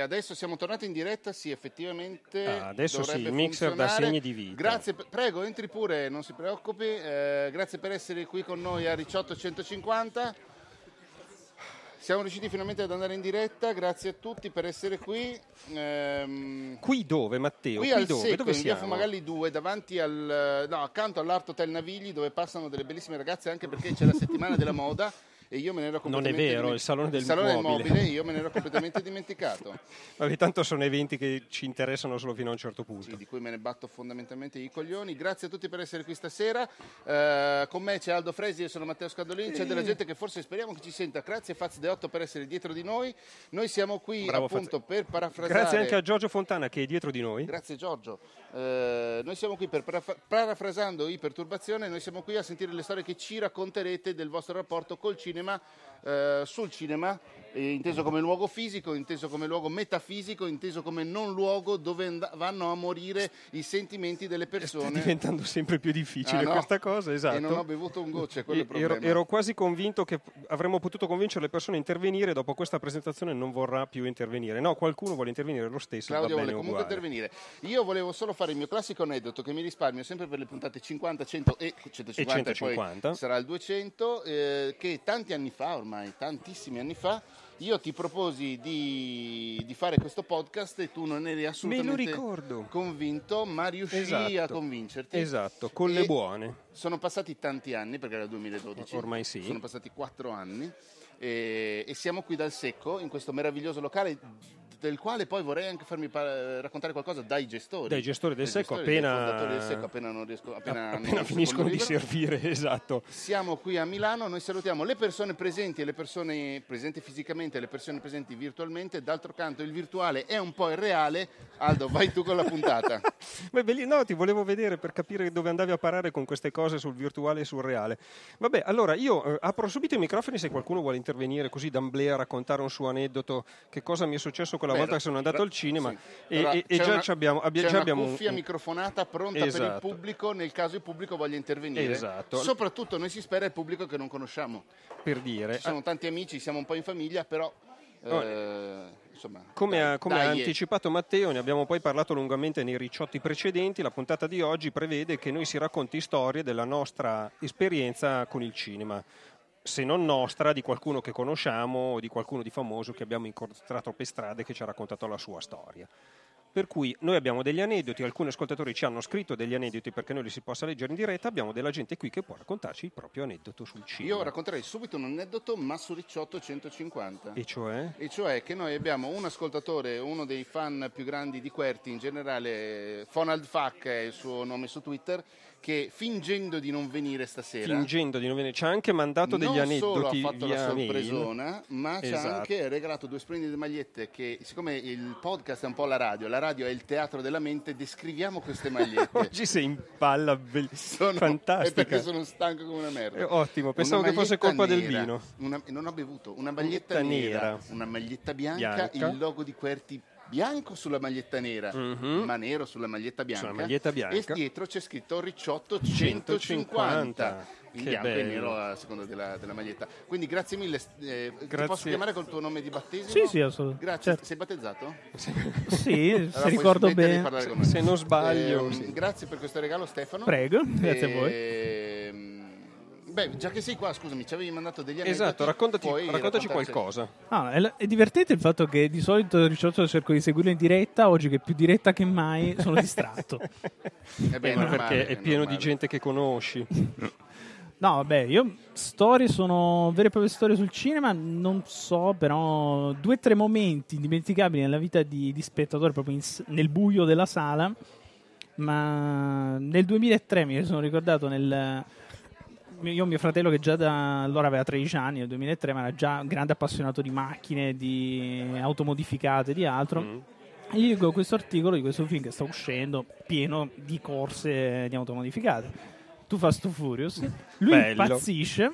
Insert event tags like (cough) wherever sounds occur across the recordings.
Adesso siamo tornati in diretta, sì, effettivamente. Ah, adesso sì, il mixer dà segni di vita. Grazie, prego, entri pure, non si preoccupi. eh, grazie per essere qui con noi a Ricciotto 150. Siamo riusciti finalmente ad andare in diretta, grazie a tutti per essere qui. Ehm, Qui dove, Matteo? Qui, Qui, al dove? secco, dove in via? Fumagalli 2, davanti al, no, accanto all'Art Hotel Navigli, dove passano delle bellissime ragazze, anche perché c'è la settimana della moda e io me ne ero Non è completamente vero, il salone del il salone mobile. mobile, io me ne ero (laughs) completamente dimenticato. Vabbè, tanto sono eventi che ci interessano solo fino a un certo punto. Sì, di cui me ne batto fondamentalmente i coglioni. Grazie a tutti per essere qui stasera. Eh, con me c'è Aldo Fresi, io sono Matteo Scandolini. C'è della gente che forse speriamo che ci senta. Grazie Faz De Otto per essere dietro di noi. Noi siamo qui Bravo, appunto Faz. per parafrasare. Grazie anche a Giorgio Fontana che è dietro di noi. Grazie Giorgio. Eh, noi siamo qui per paraf- parafrasando Iperturbazione, noi siamo qui a sentire le storie che ci racconterete del vostro rapporto col cinema, eh, sul cinema, eh, inteso come luogo fisico, inteso come luogo metafisico, inteso come non luogo dove and- vanno a morire i sentimenti delle Sta persone. diventando sempre più difficile Ah, no? questa cosa, esatto. E non ho bevuto un goccio, è quello il E- ero, problema. ero quasi convinto che avremmo potuto convincere le persone a intervenire, dopo questa presentazione non vorrà più intervenire. No, qualcuno vuole intervenire lo stesso, Claudio vuole comunque uguale. intervenire. Io volevo solo fare il mio classico aneddoto che mi risparmio sempre per le puntate 50, 100 e 150, E 150. poi sarà il 200, eh, che tanti anni fa, ormai tantissimi anni fa, io ti proposi di, di fare questo podcast e tu non eri assolutamente convinto, ma riuscii Esatto. a convincerti. Esatto, con le E buone. Sono passati tanti anni, perché era il 2012. Ormai sì. Sono passati quattro anni e, e siamo qui dal secco, in questo meraviglioso locale del quale poi vorrei anche farmi pa- raccontare qualcosa dai gestori. Dai gestori del Dai Secco, gestori, appena- del secco, appena, non riesco, appena, Appena il finiscono di libro. servire, (laughs) esatto. Siamo qui a Milano, noi salutiamo le persone presenti e le persone presenti fisicamente e le persone presenti virtualmente. D'altro canto il virtuale è un po' irreale. Aldo, vai tu con la puntata. (laughs) Beh, belli- no, ti volevo vedere per capire dove andavi a parare con queste cose sul virtuale e sul reale. Vabbè, allora io eh, apro subito i microfoni se qualcuno vuole intervenire così d'amblea, raccontare un suo aneddoto, che cosa mi è successo quella Beh, volta che sono andato al cinema. sì. E, Allora, e- e già una- abbiamo, abbia- c'è già una abbiamo un- cuffia microfonata pronta per il Esatto. pubblico nel caso il pubblico voglia intervenire. Esatto. Soprattutto noi si spera il pubblico che non conosciamo. per dire. Ci sono tanti amici, siamo un po' in famiglia, però Oh. eh, insomma, Come, dai, ha, come ha eh. anticipato Matteo, ne abbiamo poi parlato lungamente nei ricciotti precedenti, la puntata di oggi prevede che noi si racconti storie della nostra esperienza con il cinema. Se non nostra, di qualcuno che conosciamo o di qualcuno di famoso che abbiamo incontrato per strade che ci ha raccontato la sua storia. Per cui noi abbiamo degli aneddoti, alcuni ascoltatori ci hanno scritto degli aneddoti perché noi li si possa leggere in diretta, abbiamo della gente qui che può raccontarci il proprio aneddoto sul cinema. Io racconterei subito un aneddoto, ma su Ricciotto 150. E cioè? E cioè che noi abbiamo un ascoltatore, uno dei fan più grandi di Querti in generale, Fonald Fuck è il suo nome su Twitter, che fingendo di non venire stasera, Fingendo di non venire, ci ha anche mandato degli non solo ha aneddoti fatto la mail. sorpresona, ma ci ha Esatto. anche regalato due splendide magliette che, siccome il podcast è un po' la radio, la radio è il teatro della mente, descriviamo queste (laughs) magliette. Oggi sei in palla, bell- (laughs) Sono- È fantastica. perché sono stanco come una merda. Eh, ottimo, pensavo che fosse colpa del nera, vino. una- non ho bevuto. Una maglietta Maglietta nera, nera. una maglietta bianca, Bianca. il logo di Querti bianco sulla maglietta nera, Mhm. ma nero sulla maglietta bianca. Sulla maglietta bianca. E dietro c'è scritto Ricciotto 150. 150. In Che bianco e bello. nero a seconda della, della maglietta. Quindi grazie mille. eh, Ti Grazie. posso chiamare col tuo nome di battesimo? Sì, sì, assolutamente. Grazie. Certo. Sei battezzato? Sì, (laughs) Allora se ricordo bene. parlare con noi. Se non sbaglio, Ehm, sì. Grazie per questo regalo Stefano. Prego, grazie a voi. Beh, già che sei qua, scusami, ci avevi mandato degli aneddoti. Esatto, raccontaci raccontarci- qualcosa. Ah, è, è divertente il fatto che di solito Ricciotto cerco di seguirlo in diretta, oggi che è più diretta che mai sono (laughs) distratto. Eh beh, Eh, ma normale, perché è pieno normale. di gente che conosci. No, vabbè, io storie sono vere e proprie storie sul cinema, non so, però due o tre momenti indimenticabili nella vita di, di spettatore proprio in nel buio della sala, ma nel 2003 mi sono ricordato nel io ho mio fratello che già da allora aveva 13 anni, nel 2003, ma era già un grande appassionato di macchine, di auto modificate e di altro. Mm. E gli dico questo articolo di questo film che sta uscendo, pieno di corse di auto modificate. Tu Fast and Furious. Lui Bello. impazzisce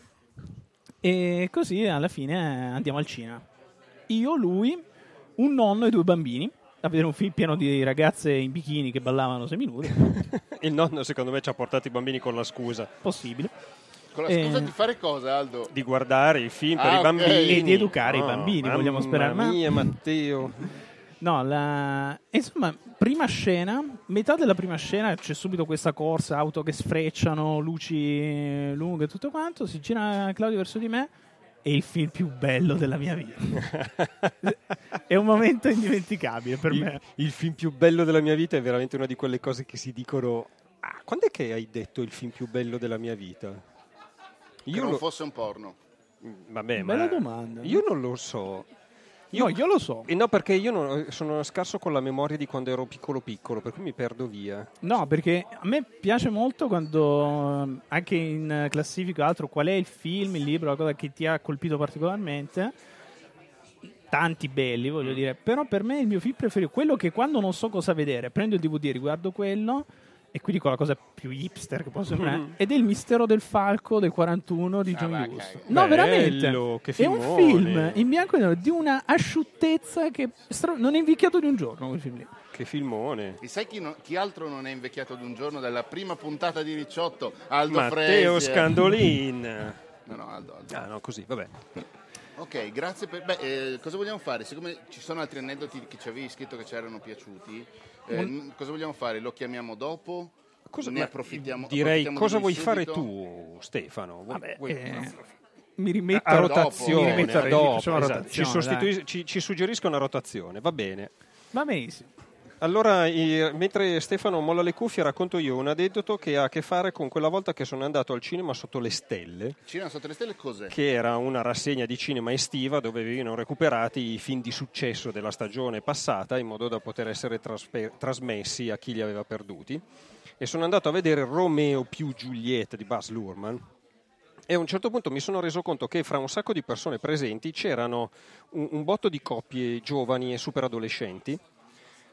e così alla fine andiamo al cinema. Io, lui, un nonno e due bambini a vedere un film pieno di ragazze in bikini che ballavano sei minuti. (laughs) Il nonno secondo me ci ha portato i bambini con la scusa Possibile. Con la scusa Eh. di fare cosa, Aldo? di guardare i film per Ah, i bambini. E di educare i Oh, bambini, mamma vogliamo sperare. Ma- mia, Matteo. No, la... insomma, prima scena, metà della prima scena c'è subito questa corsa, auto che sfrecciano, luci lunghe e tutto quanto. Si gira Claudio verso di me. È il film più bello della mia vita. (laughs) è un momento indimenticabile per il, me. il film più bello della mia vita è veramente una di quelle cose che si dicono. Ah, quando è che hai detto il film più bello della mia vita? Che Io non lo, fosse un porno. vabbè, Bella ma domanda. Io non lo so. No, io lo so. Eh, no, perché io non- sono scarso con la memoria di quando ero piccolo piccolo, per cui mi perdo via. No, perché a me piace molto quando ehm, anche in eh, classifica altro qual è il film, il libro, la cosa che ti ha colpito particolarmente. Tanti belli, voglio dire, però per me il mio film preferito, quello che quando non so cosa vedere, prendo il DVD, riguardo quello e quindi con la cosa più hipster che può sembrare, ed è il mistero del falco del 41 di Ah, John Hughes. caga. No, veramente. che è un film in bianco e nero di una asciuttezza che stra- non è invecchiato di un giorno quel film lì. Che filmone. E sai chi, no- chi altro non è invecchiato ad un giorno dalla prima puntata di Ricciotto? Aldo Matteo Fresi. (laughs) Scandolin. No, no, Aldo, Aldo. Ah, no, così, vabbè. Ok, grazie per... Beh, eh, cosa vogliamo fare? Siccome ci sono altri aneddoti che ci avevi scritto che ci erano piaciuti, eh, n- cosa vogliamo fare? Lo chiamiamo dopo? Cosa, ne approfittiamo? Direi, approfittiamo cosa di vuoi fare subito? tu, Stefano? Vuoi- Vabbè, vuoi- eh, mi rimetto a dopo. rotazione, Mi rimetto a dopo, esatto. rotazione, ci, sostituis- ci- ci suggerisca una rotazione, va bene. Va benissimo. Allora, i- mentre Stefano molla le cuffie, racconto io un aneddoto che ha a che fare con quella volta che sono andato al cinema sotto le stelle, Cinema sotto le stelle cos'è? che era una rassegna di cinema estiva dove venivano recuperati i film di successo della stagione passata in modo da poter essere traspe- trasmessi a chi li aveva perduti. E sono andato a vedere Romeo più Giulietta di Baz Luhrmann. E a un certo punto mi sono reso conto che fra un sacco di persone presenti c'erano un, un botto di coppie giovani e super adolescenti.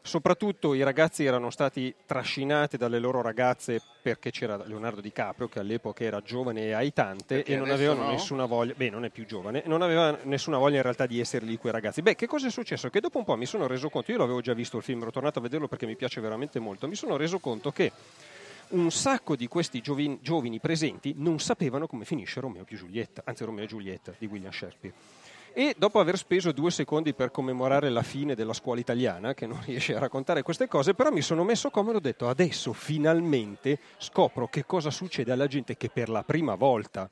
Soprattutto i ragazzi erano stati trascinati dalle loro ragazze perché c'era Leonardo DiCaprio che all'epoca era giovane e aitante Perché e non avevano no? nessuna voglia, beh non è più giovane, non aveva nessuna voglia in realtà di essere lì quei ragazzi. Beh, che cosa è successo? Che dopo un po' mi sono reso conto, io l'avevo già visto il film, ero tornato a vederlo perché mi piace veramente molto, mi sono reso conto che un sacco di questi giovin- giovani presenti non sapevano come finisce Romeo più Giulietta, anzi Romeo e Giulietta di William Shakespeare. E dopo aver speso due secondi per commemorare la fine della scuola italiana, che non (laughs) riesce a raccontare queste cose, però mi sono messo comodo e ho detto adesso finalmente scopro che cosa succede alla gente che per la prima volta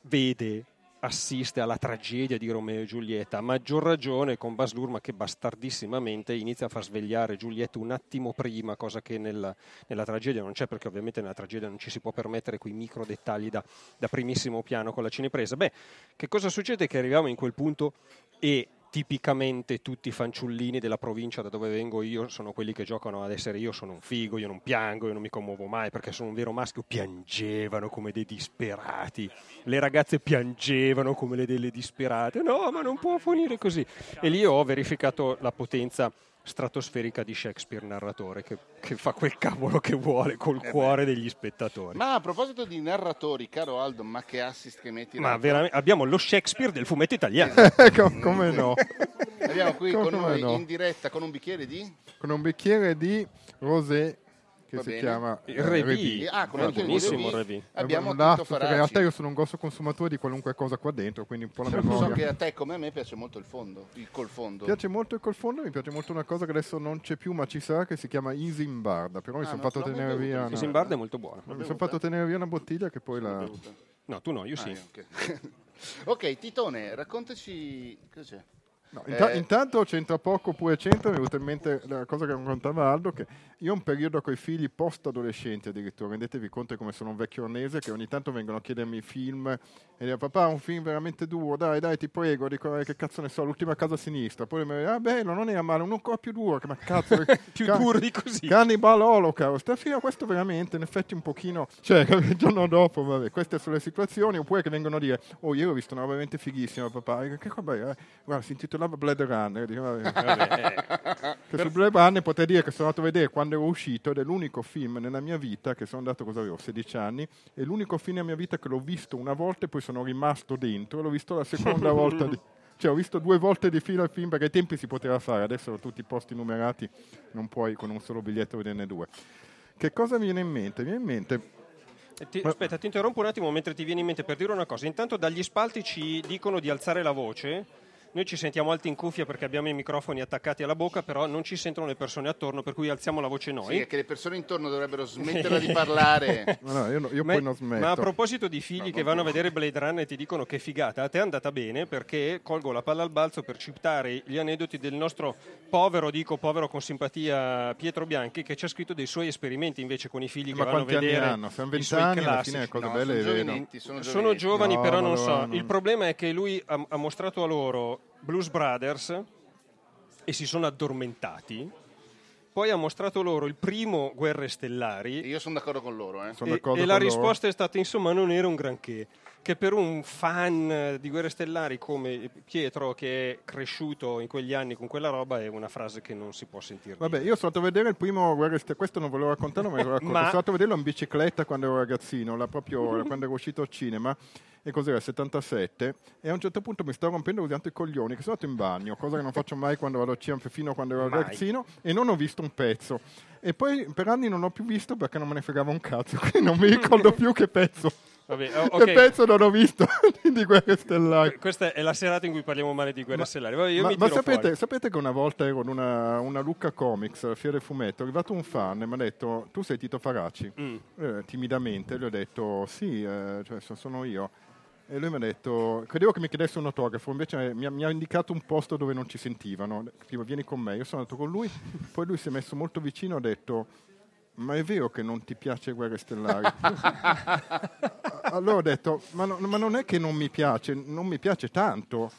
vede, assiste alla tragedia di Romeo e Giulietta, a maggior ragione con Bas Luhrmann che bastardissimamente inizia a far svegliare Giulietta un attimo prima, cosa che nella, nella tragedia non c'è perché ovviamente nella tragedia non ci si può permettere quei micro dettagli da, da primissimo piano con la cinepresa. Beh, che cosa succede? Che arriviamo in quel punto e tipicamente tutti i fanciullini della provincia da dove vengo io sono quelli che giocano ad essere io sono un figo, io non piango, io non mi commuovo mai perché sono un vero maschio, piangevano come dei disperati, le ragazze piangevano come le delle disperate, no ma non può finire così. E lì ho verificato la potenza stratosferica di Shakespeare narratore che, che fa quel cavolo che vuole col Eh cuore degli spettatori. Ma a proposito di narratori, caro Aldo, ma che assist che metti? Ma veramente abbiamo lo Shakespeare del fumetto italiano. Ecco, (laughs) come no? Abbiamo qui (laughs) con Come noi no? in diretta con un bicchiere di... Con un bicchiere di rosé che Va si bene. chiama Il eh, Revi. Ah, con benissimo, Revi. Abbiamo un lato, in realtà io sono un grosso consumatore di qualunque cosa qua dentro, quindi un po' la So memoria. che a te come a me piace molto il fondo, il col fondo. Mi piace molto il col fondo, mi piace molto una cosa che adesso non c'è più, ma ci sarà, che si chiama Isimbarda. Però mi Ah, sono no, fatto tenere via. mi una- Il Simbarda è molto buono. Mi sono fatto tenere via una bottiglia che poi la. No, tu no, io sì. Ah, ok. (laughs) ok, Titone, raccontaci... Cos'è? No, inta- Eh, Intanto c'entra poco oppure c'entra, mi è venuta in mente la cosa che raccontava Aldo, che io ho un periodo con i figli post-adolescenti addirittura, rendetevi conto come sono un vecchio ornese, che ogni tanto vengono a chiedermi film e dicono papà un film veramente duro, dai dai ti prego, dico "Eh, che cazzo ne so, l'ultima casa a sinistra, poi mi dico ah bello, non era male, uno ancora più duro, che ma cazzo, (laughs) Più ca- duro di così. Cannibal Holocaust, fino a questo veramente, in effetti un pochino, cioè (laughs) il giorno dopo, vabbè, queste sono le situazioni, oppure che vengono a dire, oh io ho visto una roba veramente fighissima papà, dico, che roba è? Guarda, si intitolava Blade Runner, vabbè. (laughs) Che su Blade Runner potrei dire che sono andato a vedere quando ero uscito ed è l'unico film nella mia vita che sono andato, cosa avevo, 16 anni, è l'unico film nella mia vita che l'ho visto una volta e poi sono rimasto dentro, l'ho visto la seconda (laughs) volta di... Cioè ho visto due volte di fila il film perché ai tempi si poteva fare, adesso sono tutti i posti numerati, non puoi con un solo biglietto vederne due. Che cosa mi viene in mente? Mi viene in mente Eh, ti- aspetta, ti interrompo un attimo mentre ti viene in mente per dire una cosa. Intanto dagli spalti ci dicono di alzare la voce. Noi ci sentiamo alti in cuffia perché abbiamo i microfoni attaccati alla bocca, però non ci sentono le persone attorno, per cui alziamo la voce noi. Sì, è che le persone intorno dovrebbero smetterla di (laughs) parlare. No, no, io, no- io Ma, poi non smetto. ma a proposito di figli No, che vanno a vedere Blade Runner e ti dicono che figata, a te è andata bene perché colgo la palla al balzo per citare gli aneddoti del nostro povero, dico povero con simpatia, Pietro Bianchi, che ci ha scritto dei suoi esperimenti invece con i figli che ma vanno a quanti anni vedere hanno? Sono i suoi 20 anni, alla fine cose No, belle sono sono Sono giovani, No, però non so. non- Il problema è che lui ha, ha mostrato a loro Blues Brothers e si sono addormentati. Poi ha mostrato loro il primo Guerre Stellari Io sono d'accordo con loro, eh. Sono e, d'accordo e la con loro. risposta è stata insomma non era un granché che per un fan di Guerre Stellari come Pietro che è cresciuto in quegli anni con quella roba è una frase che non si può sentire Vabbè, io sono andato a vedere il primo Guerre Stellari, questo non volevo raccontarlo, ma ve lo (laughs) racconto. Ma- Sono andato a vederlo in bicicletta quando ero ragazzino, proprio (laughs) quando ero uscito al cinema, e cos'era, 77, e a un certo punto mi stavo rompendo così tanto i coglioni che sono andato in bagno, cosa che non faccio mai quando vado al cinema, fino a quando ero Mai. ragazzino, e non ho visto un pezzo. E poi per anni non ho più visto perché non me ne fregava un cazzo, (laughs) quindi non mi ricordo più che pezzo. Vabbè, oh, Che ok. pezzo non ho visto (laughs) di Guerre Stellari. questa è la serata in cui parliamo male di Guerre Ma- Stellari Vabbè, ma ma sapete, sapete che una volta ero in una, una Lucca Comics, alla fiera del fumetto, è arrivato un fan e mi ha detto tu sei Tito Faraci? Mm. Eh, timidamente gli ho detto sì, eh, cioè, so- sono io. E lui mi ha detto, credevo che mi chiedesse un autografo, invece mi ha, mi ha indicato un posto dove non ci sentivano. Tipo, vieni con me. Io sono andato con lui, poi lui si è messo molto vicino e ha detto, ma è vero che non ti piace Guerre Stellari? (laughs) allora ho detto, ma, no- ma non è che non mi piace, non mi piace tanto.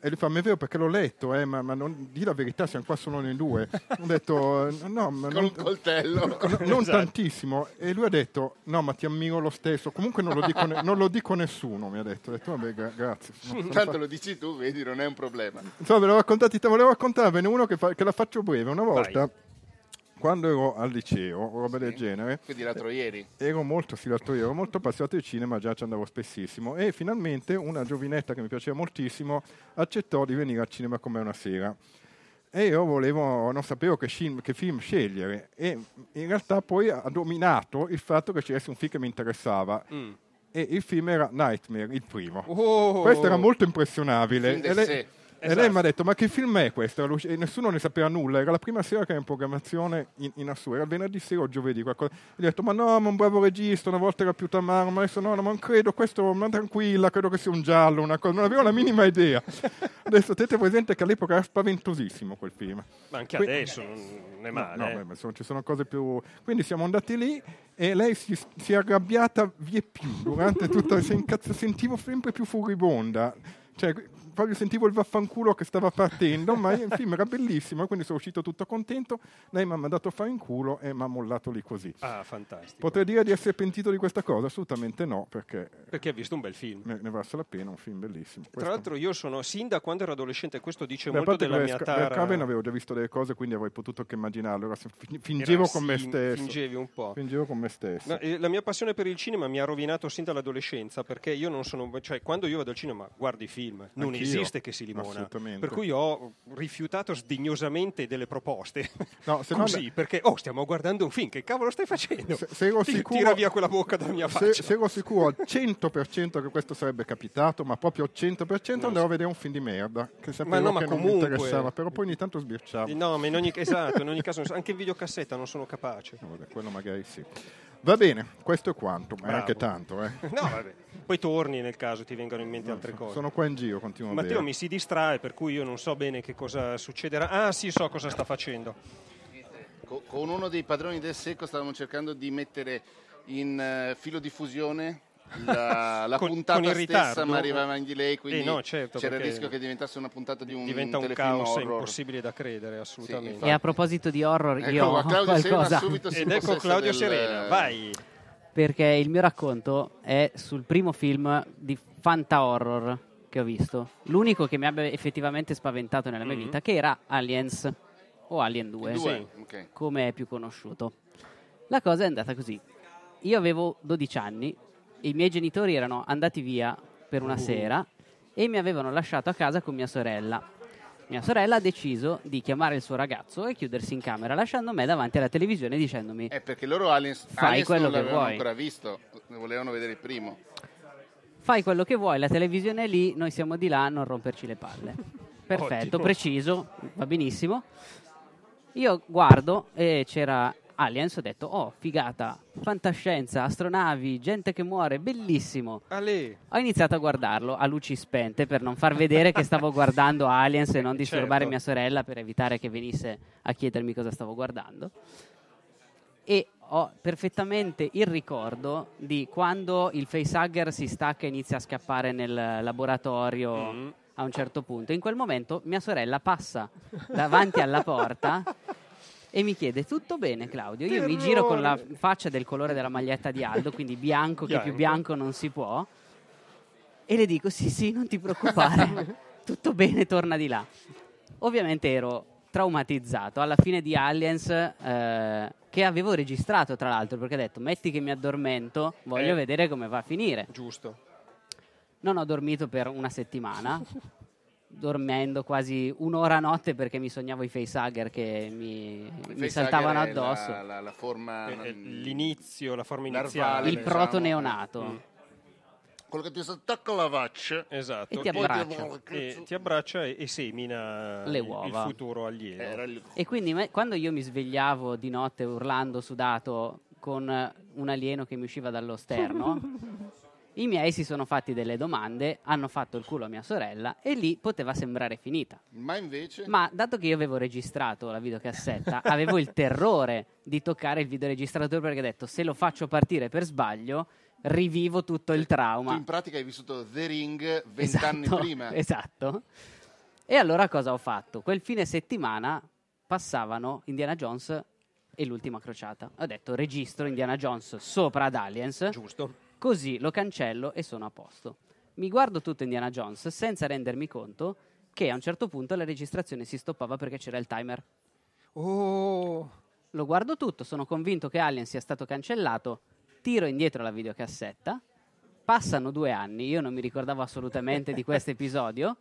E lui fa, ma è vero perché l'ho letto, eh, ma, ma non, di la verità, siamo qua solo noi due. Ho detto, no, ma Con non, un coltello. (laughs) no, non tantissimo. E lui ha detto, no, ma ti ammiro lo stesso. Comunque non lo dico, ne- non lo dico a nessuno, mi ha detto. Ho detto, vabbè, gra- grazie. (laughs) Tanto fa- lo dici tu, vedi, non è un problema. Insomma, ve l'ho raccontati, te volevo raccontarvene uno che, fa- che la faccio breve. Una volta, quando ero al liceo, o roba del genere, Quindi l'altro ieri. ero molto, sì, l'altro ieri, ero molto appassionato di cinema, già ci andavo spessissimo. E finalmente una giovinetta che mi piaceva moltissimo accettò di venire al cinema con me una sera. E io volevo, non sapevo che, film, che film scegliere. E in realtà poi ha dominato il fatto che c'era un film che mi interessava. Mm. E il film era Nightmare, il primo. Oh! Questo era molto impressionabile. Film E lei, Esatto. mi ha detto: Ma che film è questo? E nessuno ne sapeva nulla. Era la prima sera che era in programmazione in, in assoluto. Era venerdì sera o giovedì. Qualcosa. E gli ho detto: Ma no, ma un bravo regista. Una volta era più tamaro. Ma adesso no, no, ma non credo. Questo, ma tranquilla, credo che sia un giallo. Una cosa. Non avevo la minima idea. (laughs) adesso tenete presente che all'epoca era spaventosissimo quel film. Ma anche Qui- adesso non è male. No, eh. beh, ma insomma, ci sono cose più. Quindi siamo andati lì e lei si, si è arrabbiata vie più durante tutta. Si incazzo, sentivo sempre più furibonda. Cioè, proprio sentivo il vaffanculo che stava partendo, ma il film era bellissimo, quindi sono uscito tutto contento. Lei mi ha mandato a fare in culo e mi ha mollato lì così. Ah, fantastico. Potrei dire di essere pentito di questa cosa? Assolutamente no, perché Perché ha visto un bel film. ne, ne valse la pena, un film bellissimo. Tra Questo- l'altro io sono, sin da quando ero adolescente, questo dice Beh, molto della mia Sc- tara... Craven avevo già visto delle cose, quindi avrei potuto che immaginarlo. Allora, fingevo Era- con me stesso. Fingevi un po'. Fingevo con me stesso. No, eh, la mia passione per il cinema mi ha rovinato sin dall'adolescenza perché io non sono, cioè quando io vado al cinema guardo i film, non Anch'io. Esiste che si limona. Per cui ho rifiutato sdignosamente delle proposte. No, (laughs) se no- Così, perché oh, stiamo guardando un film, che cavolo stai facendo? Se- se ero Ti- sicuro- Tira via quella bocca dalla mia Se, faccia. se ero sicuro al 100% che questo sarebbe capitato, ma proprio al 100% andavo a vedere un film di merda, che sapevo Ma no, ma che non mi comunque- interessava, però poi ogni tanto sbirciavo. No, ma in ogni, esatto, in ogni caso, anche in videocassetta non sono capace. No, vabbè, quello magari sì. Va bene, questo è quanto, ma è Bravo. anche tanto. Eh. (laughs) No, vabbè. Poi torni nel caso ti vengano in mente altre cose. Sono qua in giro, continuo a Matteo bere. mi si distrae, per cui io non so bene che cosa succederà. Ah, sì, so cosa sta facendo. Co- con uno dei padroni del secco stavamo cercando di mettere in eh, filo di fusione la, la Con- puntata con stessa, ma arrivava in delay, quindi Eh, no, certo, c'era il rischio che diventasse una puntata di un Diventa un telefilm caos horror. impossibile da credere, assolutamente. infatti. E a proposito di horror, Ecco, io ho Claudio Serena qualcosa. subito si Ed ecco Claudio del- Serena, vai. Perché il mio racconto è sul primo film di fanta horror che ho visto. L'unico che mi abbia effettivamente spaventato nella mia Mhm. vita, che era Aliens o Alien 2, Due, ok. come è più conosciuto. La cosa è andata così. Io avevo 12 anni, i miei genitori erano andati via per una sera e mi avevano lasciato a casa con mia sorella. Mia sorella ha deciso di chiamare il suo ragazzo e chiudersi in camera, lasciando me davanti alla televisione dicendomi Eh, perché loro Aliens, Fai Aliens quello non che l'avevano vuoi. ancora visto, volevano vedere il primo. fai quello che vuoi, la televisione è lì, noi siamo di là, non romperci le palle. (laughs) Perfetto, Ottimo. preciso, va benissimo. Io guardo e c'era Aliens, ho detto, oh, figata, fantascienza, astronavi, gente che muore, bellissimo. Ale, Ho iniziato a guardarlo a luci spente per non far vedere che stavo guardando (laughs) Aliens e non disturbare Certo. mia sorella per evitare che venisse a chiedermi cosa stavo guardando. E ho perfettamente il ricordo di quando il facehugger si stacca e inizia a scappare nel laboratorio Mm. a un certo punto. In quel momento mia sorella passa davanti alla porta (laughs) e mi chiede tutto bene Claudio? Io mi giro con la faccia del colore della maglietta di Aldo, quindi bianco che più Bianco. bianco non si può. E le dico sì sì, non ti preoccupare, (laughs) tutto bene, torna di là. Ovviamente ero traumatizzato alla fine di Aliens eh, che avevo registrato tra l'altro perché ho detto metti che mi addormento, voglio Eh. vedere come va a finire. giusto. Non ho dormito per una settimana, (laughs) dormendo quasi un'ora a notte perché mi sognavo i facehugger che mi, mi saltavano addosso. La, la- la forma... Eh, eh, mm, L'inizio, la forma Larvale, iniziale. Il diciamo. proto-neonato. Quello che ti si attacca alla faccia. Esatto. E ti abbraccia. E ti abbraccia e, e semina Le il- il uova. futuro il- E quindi me- quando io mi svegliavo di notte urlando sudato con un alieno che mi usciva dallo (laughs) sterno, i miei si sono fatti delle domande, hanno fatto il culo a mia sorella e lì poteva sembrare finita. Ma invece... Ma dato che io avevo registrato la videocassetta, (laughs) avevo il terrore di toccare il videoregistratore perché ho detto se lo faccio partire per sbaglio rivivo tutto il Tu trauma. in pratica hai vissuto The Ring vent'anni Esatto, (laughs) prima. Esatto. E allora cosa ho fatto? Quel fine settimana passavano Indiana Jones e l'ultima crociata. Ho detto registro Indiana Jones sopra ad Aliens, Giusto. Così lo cancello e sono a posto. Mi guardo tutto Indiana Jones senza rendermi conto che a un certo punto la registrazione si stoppava perché c'era il timer. Oh, Lo guardo tutto, sono convinto che Alien sia stato cancellato, tiro indietro la videocassetta, passano due anni, io non mi ricordavo assolutamente di questo episodio.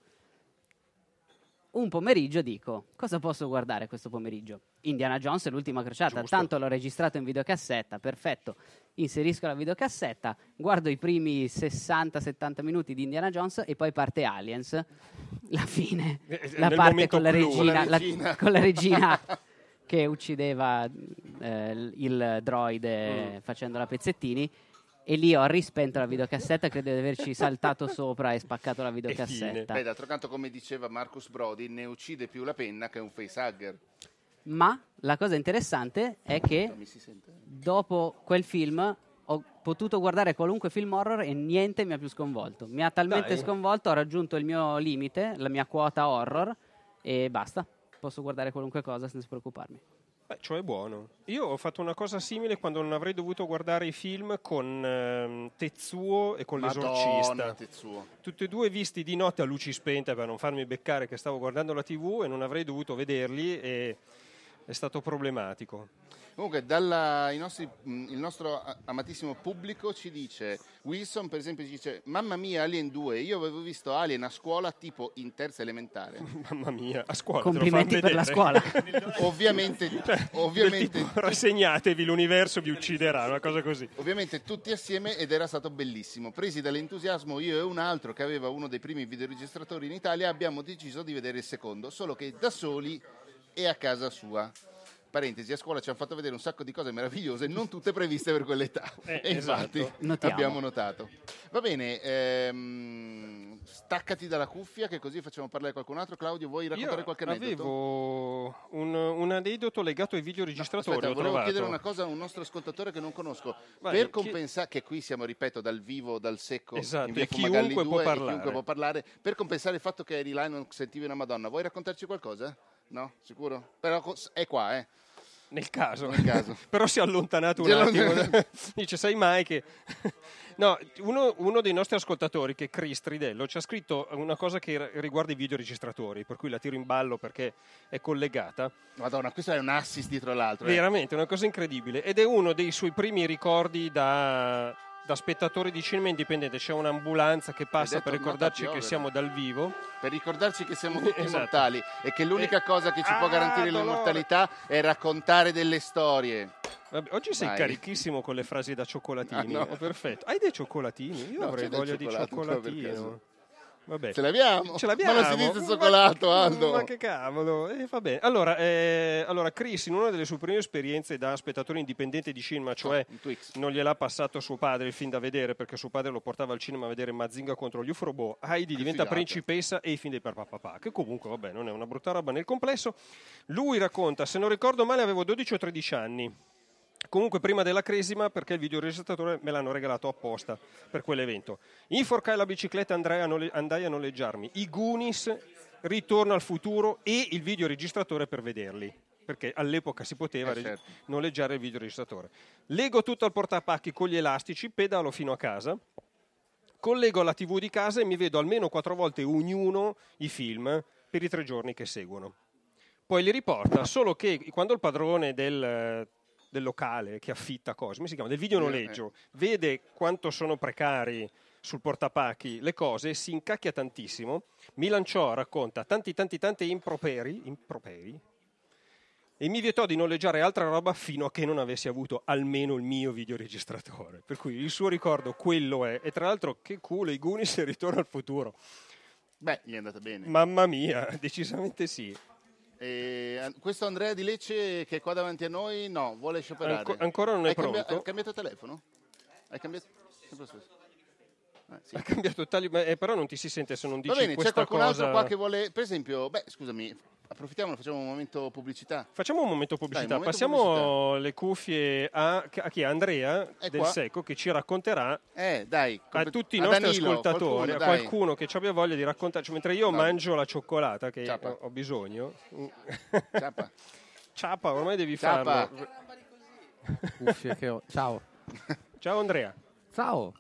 Un pomeriggio dico, cosa posso guardare questo pomeriggio? Indiana Jones e l'ultima crociata, Giusto. tanto l'ho registrato in videocassetta, perfetto. Inserisco la videocassetta, guardo i primi 60-70 minuti di Indiana Jones e poi parte Aliens, la fine, Eh, la nel parte con la clou. regina, Con la la- regina. con la regina (laughs) che uccideva eh, il- il droide Mm. facendola a pezzettini e lì ho rispento la videocassetta credo di averci saltato sopra e spaccato la videocassetta. Beh, d'altro canto, come diceva Marcus Brody, ne uccide più la penna che un facehugger. ma la cosa interessante è che dopo quel film ho potuto guardare qualunque film horror e niente mi ha più sconvolto. Mi ha talmente Dai. sconvolto ho raggiunto il mio limite la mia quota horror e basta. Posso guardare qualunque cosa senza preoccuparmi Beh, cioè è buono. Io ho fatto una cosa simile quando non avrei dovuto guardare i film con ehm, Tetsuo e con Madonna, l'esorcista. Tetsuo. Tutti e due visti di notte a luci spente per non farmi beccare che stavo guardando la tv e non avrei dovuto vederli e è stato problematico. Comunque, dalla- i nostri- il nostro amatissimo pubblico ci dice, Wilson per esempio ci dice, mamma mia Alien 2, io avevo visto Alien a scuola tipo in terza elementare. (laughs) Mamma mia, a scuola. complimenti per la scuola (laughs) ovviamente, (laughs) ovviamente, Del tipo, rassegnatevi, l'universo vi ucciderà, una cosa così. ovviamente tutti assieme ed era stato bellissimo. Presi dall'entusiasmo io e un altro che aveva uno dei primi videoregistratori in Italia abbiamo deciso di vedere il secondo, solo che da soli e a casa sua. parentesi, a scuola ci hanno fatto vedere un sacco di cose meravigliose, non tutte previste per quell'età. Eh, (laughs) e infatti esatto. Abbiamo notato. Va bene, ehm, staccati dalla cuffia che così facciamo parlare qualcun altro. Claudio, vuoi raccontare Io qualche aneddoto? avevo un, un aneddoto legato ai videoregistratori. Aspetta, ho volevo trovato. chiedere una cosa a un nostro ascoltatore che non conosco. Vai, per chi- compensare, che qui siamo, ripeto, dal vivo, dal secco, Esatto, in e chiunque 2, può e parlare. chiunque può parlare, per compensare il fatto che eri là e non sentivi una Madonna, vuoi raccontarci qualcosa? No? Sicuro? Però è qua, eh. Nel caso. Nel caso. (laughs) Però si è allontanato un attimo. (laughs) Dice, sai mai che... (laughs) no, uno, uno dei nostri ascoltatori, che è Chris Tridello, ci ha scritto una cosa che riguarda i videoregistratori, per cui la tiro in ballo perché è collegata. Madonna, questo è un assist dietro l'altro. eh. Veramente, una cosa incredibile. Ed è uno dei suoi primi ricordi da, da spettatore di cinema indipendente. C'è un'ambulanza che passa per ricordarci che siamo dal vivo. Per ricordarci che siamo tutti Esatto. immortali e che l'unica E- cosa che ci può Ah, garantire dolore. l'immortalità è raccontare delle storie. Vabbè, oggi sei Vai. carichissimo con le frasi da cioccolatini. Ah, no. Perfetto. Hai dei cioccolatini? Io No, avrei voglia di cioccolatino. Vabbè. Ce l'abbiamo? Ce l'abbiamo. Ma non si dice cioccolato, Ma- Aldo. Ma che cavolo. Eh, va bene. Allora, eh, allora, Chris, in una delle sue prime esperienze da spettatore indipendente di cinema, cioè Un Twix. non gliel'ha passato suo padre il film da vedere perché suo padre lo portava al cinema a vedere Mazinga contro gli Ufrobo, Heidi diventa figata. principessa e i film dei papà che comunque vabbè non è una brutta roba nel complesso. Lui racconta, se non ricordo male avevo 12 o 13 anni. Comunque prima della cresima perché il videoregistratore me l'hanno regalato apposta per quell'evento. Inforcai la bicicletta andai a, nole- andai a noleggiarmi. I Goonies, Ritorno al futuro e il videoregistratore per vederli. Perché all'epoca si poteva Eh, certo. noleggiare il videoregistratore. Lego tutto al portapacchi con gli elastici, pedalo fino a casa, collego alla TV di casa e mi vedo almeno quattro volte ognuno i film per i tre giorni che seguono. Poi li riporta, solo che quando il padrone del, del locale che affitta cose, come si chiama, del videonoleggio, vede quanto sono precari sul portapacchi le cose, si incacchia tantissimo, mi lanciò, racconta, tanti tanti tanti improperi, improperi e mi vietò di noleggiare altra roba fino a che non avessi avuto almeno il mio videoregistratore. Per cui il suo ricordo quello è. E tra l'altro che culo i Goonies e (laughs) Ritorno al futuro. Beh, gli è andata bene. Mamma mia, (laughs) decisamente sì. E, questo Andrea di Lecce che è qua davanti a noi, no, vuole scioperare. Anco- ancora non è Hai cambia- pronto? hai cambiato telefono? Hai cambiato? Sempre lo stesso. Eh, sì. Ha cambiato tali, ma- eh, però non ti si sente se non dici Va bene, c'è qualcun cosa. altro qua che vuole, per esempio, beh, scusami, approfittiamo, facciamo un momento pubblicità. Facciamo un momento pubblicità. Dai, un momento Passiamo le cuffie a, a chi? A Andrea È del qua. Secco che ci racconterà Eh, dai, a tutti i nostri Danilo, ascoltatori, qualcuno, a qualcuno che ci abbia voglia di raccontarci, mentre io Dai. mangio la cioccolata che Ciapa. ho, ho bisogno. Ciapa. (laughs) Ciapa, ormai devi Ciapa. farlo. Cuffie che ho. Ciao. Ciao Andrea. Ciao.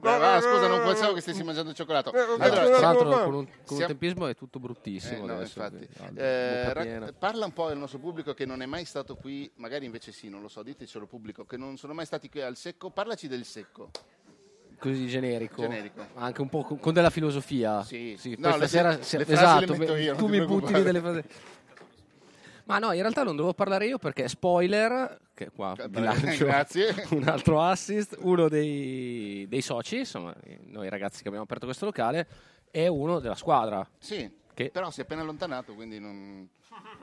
Va, scusa, non pensavo che stessi mangiando il cioccolato. Eh, Tra Allora, l'altro con un, con un tempismo è tutto Eh, bruttissimo no, adesso. infatti. Aldo, Eh, piena. parla un po' del nostro pubblico che non è mai stato qui, magari invece sì, non lo so, ditecelo pubblico, che non sono mai stati qui al secco. Parlaci del secco. Così generico. Generico. Anche un po' con, con della filosofia. Sì. poi No, le- stasera le se- frasi le esatto, metto beh, io, non tu mi butti delle frasi. Ma no, in realtà non dovevo parlare io perché spoiler, che qua Eh, lancio Grazie. (laughs) un altro assist, uno dei, dei soci, insomma, noi ragazzi che abbiamo aperto questo locale, è uno della squadra. Sì, Che- però si è appena allontanato, quindi non...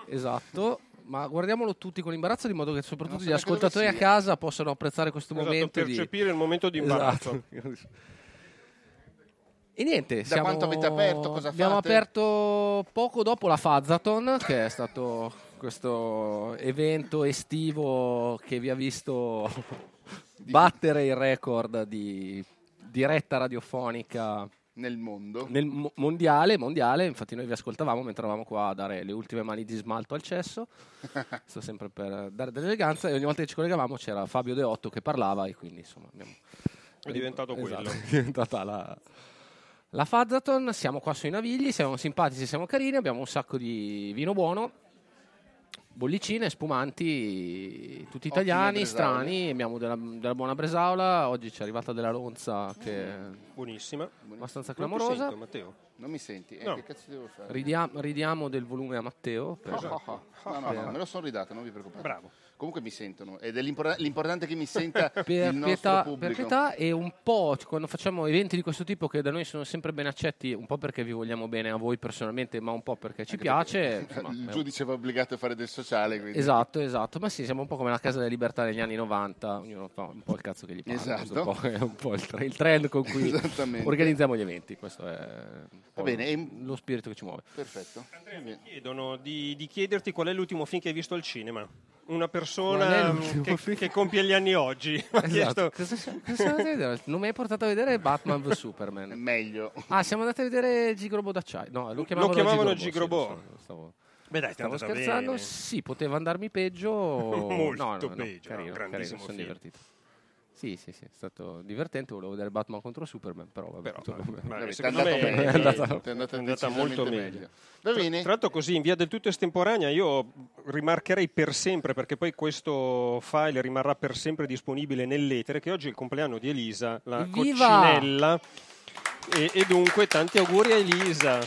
Esatto, ma guardiamolo tutti con imbarazzo di modo che soprattutto gli ascoltatori a casa possano apprezzare questo Esatto, momento di... percepire il momento di imbarazzo. Esatto. E niente, Da siamo... quanto avete aperto? Cosa abbiamo fate? aperto poco dopo la Fazzaton, che è stato questo evento estivo che vi ha visto (laughs) battere il record di diretta radiofonica nel mondo. nel mo- mondiale, mondiale, infatti noi vi ascoltavamo mentre eravamo qua a dare le ultime mani di smalto al cesso, (laughs) sto sempre per dare dell'eleganza. E ogni volta che ci collegavamo c'era Fabio De Otto che parlava e quindi insomma abbiamo... È diventato Esatto, quello. (laughs) è diventata la, la Fazzaton, siamo qua sui Navigli, siamo simpatici, siamo carini, abbiamo un sacco di vino buono, bollicine, spumanti, tutti italiani, strani, abbiamo della, della buona bresaola, oggi ci è arrivata della lonza che è Buonissima. abbastanza Non ti clamorosa. sento, Matteo. Non mi senti? Eh, No. Che cazzo devo fare? Ridiamo, ridiamo del volume a Matteo. per- No, no, no, me lo sono ridato, non vi preoccupate. Bravo. Comunque mi sentono ed è l'impor- l'importante che mi senta (laughs) Per il nostro pietà, pubblico. per pietà e un po' quando facciamo eventi di questo tipo che da noi sono sempre ben accetti, un po' perché vi vogliamo bene a voi personalmente, ma un po' perché ci Anche piace. perché insomma, (laughs) il giudice va obbligato a fare del sociale. Quindi. Esatto, esatto, ma sì, siamo un po' come la Casa della Libertà negli anni 90, ognuno fa un po' il cazzo che gli pare. Esatto. Po' è un po' il, tre- il trend con cui organizziamo gli eventi, questo è bene, lo spirito che ci muove. Perfetto. Va bene. Chiedono di, di chiederti qual è l'ultimo film che hai visto al cinema. Una persona che, che compie gli anni oggi. (laughs) Esatto. chiesto- Cosa- cosa andate a vedere? Non mi hai portato a vedere Batman vs È Superman. meglio. Ah, siamo andati a vedere Gigrobo d'acciaio. No, lo chiamavano, chiamavano Gigrobo. Gigrobo. sì, lo stavo, Beh, dai, stavo scherzando. bene. Sì, poteva andarmi peggio. (laughs) Molto no, no, no, peggio, Carino, no, carino, grandissimo sono film. divertito. Sì, sì, sì, è stato divertente. Volevo vedere Batman contro Superman, però vabbè. Però, vabbè, è è andata- ti è andata è andata decisamente molto meglio. Bene. Tra l'altro così in via del tutto estemporanea io rimarcherei per sempre perché poi questo file rimarrà per sempre disponibile nell'etere che oggi è il compleanno di Elisa, la Evviva! coccinella e, e dunque tanti auguri a Elisa.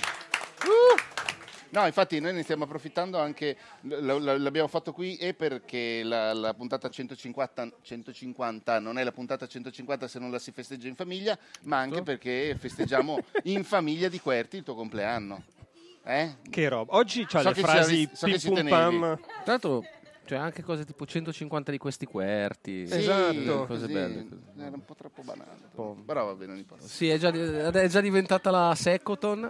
No, infatti noi ne stiamo approfittando anche, l- l- l'abbiamo fatto qui e perché la, la puntata 150, 150 non è la puntata 150 se non la si festeggia in famiglia, ma anche perché festeggiamo in famiglia di Querti il tuo compleanno. Eh? Che roba. Oggi c'ha So le ci frasi avevi- so pim ci pum pam. Tra l'altro, cioè anche cose tipo 150 di questi querti. Sì, Esatto. Cose così, belle. Era un po' troppo banale. po'. Però va bene, non importa. Sì, è già, è già diventata la Secoton.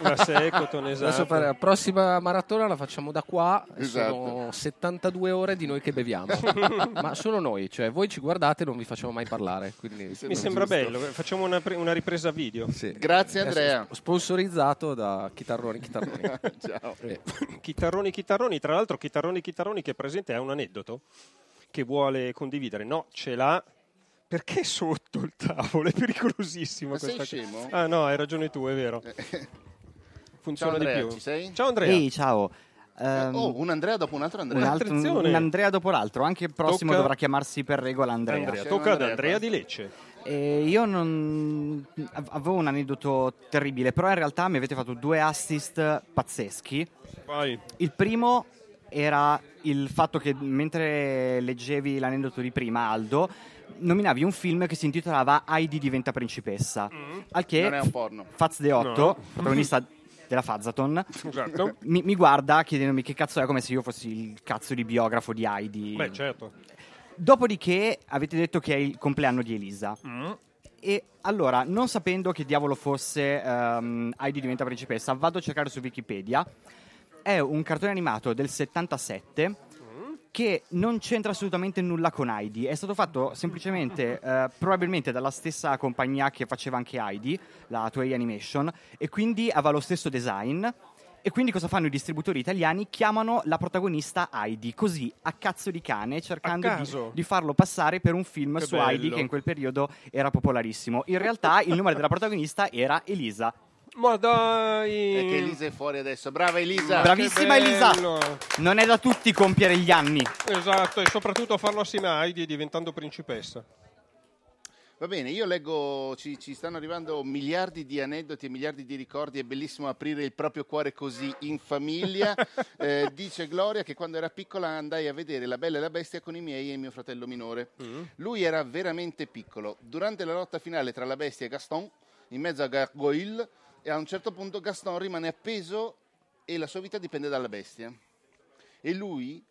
La Secoton, Adesso esatto. fare la prossima maratona la facciamo da qua. Esatto. Sono 72 ore di noi che beviamo. (laughs) Ma solo noi, cioè voi ci guardate e non vi facciamo mai parlare. Quindi... Mi sembra bello, facciamo una, pre- una ripresa video. Sì. Grazie Adesso Andrea. Sponsorizzato da Chitarroni Chitarroni. (laughs) Ciao. Eh, Chitarroni, chitarroni, tra l'altro Chitarroni, chitarroni che è presente ha un aneddoto che vuole condividere. No, ce l'ha perché è sotto il tavolo, è pericolosissimo Ma sei scemo? Ah no, hai ragione tu, è vero. Funziona Ciao Andrea, di più. ci sei? Ciao Andrea. Ehi, ciao. Eh, Ehm, oh, un Andrea dopo un altro un, Andrea. altro- un- attenzione. un Andrea dopo l'altro, anche il prossimo Tocca- dovrà chiamarsi per regola Andrea. Andrea, tocca ad Andrea di Lecce. E io non av- avevo un aneddoto terribile, però in realtà mi avete fatto due assist pazzeschi. Vai. Il primo era il fatto che mentre leggevi l'aneddoto di prima, Aldo, nominavi un film che si intitolava Heidi diventa principessa. Al che Non è un porno. Faz De Otto, No. protagonista della Fazzaton, Esatto. mi, mi guarda chiedendomi che cazzo è, come se io fossi il cazzo di biografo di Heidi. Beh, certo. Dopodiché avete detto che è il compleanno di Elisa. E allora, non sapendo che diavolo fosse ehm, Heidi diventa principessa, vado a cercare su Wikipedia. È un cartone animato del 77 che non c'entra assolutamente nulla con Heidi. È stato fatto semplicemente, (laughs) eh, probabilmente dalla stessa compagnia che faceva anche Heidi, la Toei Animation, e quindi aveva lo stesso design. E quindi cosa fanno i distributori italiani? Chiamano la protagonista Heidi, così a cazzo di cane, cercando di, di farlo passare per un film Che su Heidi bello. che in quel periodo era popolarissimo. In realtà il nome della protagonista era Elisa. Ma dai. È che Elisa è fuori adesso. Brava Elisa. Bravissima Elisa! Non è da tutti compiere gli anni. Esatto, e soprattutto farlo assieme a Heidi diventando principessa. Va bene, io leggo, ci, ci stanno arrivando miliardi di aneddoti e miliardi di ricordi, è bellissimo aprire il proprio cuore così in famiglia. (laughs) Eh, dice Gloria che quando era piccola andai a vedere La Bella e la Bestia con i miei e mio fratello minore. Lui era veramente piccolo. Durante la lotta finale tra la bestia e Gaston, in mezzo a Gargoyle, e a un certo punto Gaston rimane appeso e la sua vita dipende dalla bestia. E lui,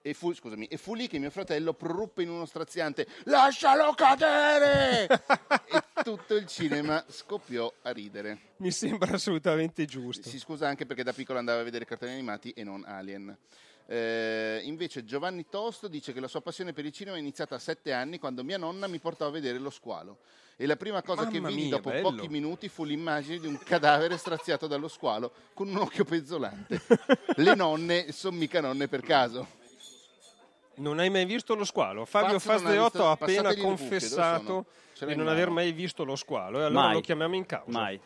e fu, scusami, e fu lì che mio fratello proruppe in uno straziante Lascialo cadere! (laughs) e tutto il cinema scoppiò a ridere. Mi sembra assolutamente giusto. Si scusa anche perché da piccolo andava a vedere cartoni animati e non Alien. Eh, invece Giovanni Tosto dice che la sua passione per il cinema è iniziata a sette anni quando mia nonna mi portò a vedere lo squalo. E la prima cosa che Mamma vidi mia, dopo bello. pochi minuti fu l'immagine di un cadavere straziato dallo squalo con un occhio pezzolante. (laughs) Le nonne sono mica nonne per caso. Non hai mai visto lo squalo? Fabio non ha appena buche, confessato di non aver mai visto lo squalo e allora Mai. lo chiamiamo in causa. Mai.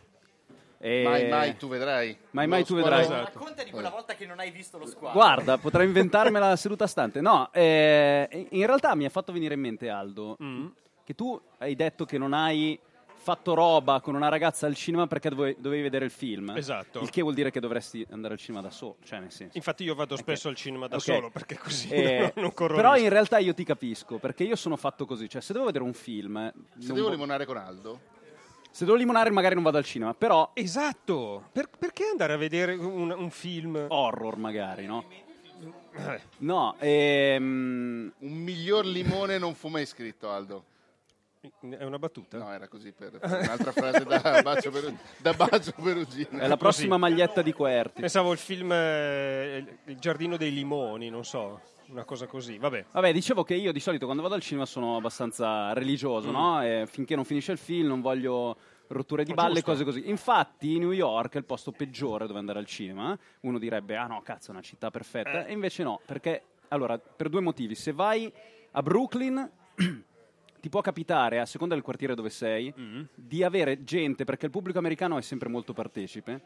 E- Mai, mai, tu vedrai. Mai, mai, tu vedrai. Esatto. Racconta di quella volta che non hai visto lo squalo. Guarda, potrei (laughs) inventarmela seduta stante. No, eh, in realtà mi ha fatto venire in mente, Aldo, Mm. che tu hai detto che non hai fatto roba con una ragazza al cinema perché dove- dovevi vedere il film. Esatto. Il che vuol dire che dovresti andare al cinema da solo, cioè nel senso. Infatti io vado spesso al cinema da Ok. solo perché così Eh, (laughs) non corro però in realtà io ti capisco, perché io sono fatto così, cioè se devo vedere un film, Se non devo vo- limonare con Aldo, se devo limonare magari non vado al cinema, però Esatto, Per- perché andare a vedere un, un film? horror magari, no? No, ehm, un miglior limone non fu mai scritto, Aldo. è una battuta? No, era così per, per un'altra frase da (laughs) Bacio, Peru- da Bacio Perugino. è la prossima maglietta di Querti. Pensavo il film eh, Il giardino dei limoni, non so, una cosa così. Vabbè. Vabbè, dicevo che io di solito quando vado al cinema sono abbastanza religioso, Mm. no? E finché non finisce il film non voglio rotture di balle, cose così. Infatti New York è il posto peggiore dove andare al cinema. Uno direbbe, ah no, cazzo, è una città perfetta. Eh. E invece no, perché, allora, per due motivi. Se vai a Brooklyn... (clears throat) Ti può capitare, a seconda del quartiere dove sei, Mm. di avere gente, perché il pubblico americano è sempre molto partecipe,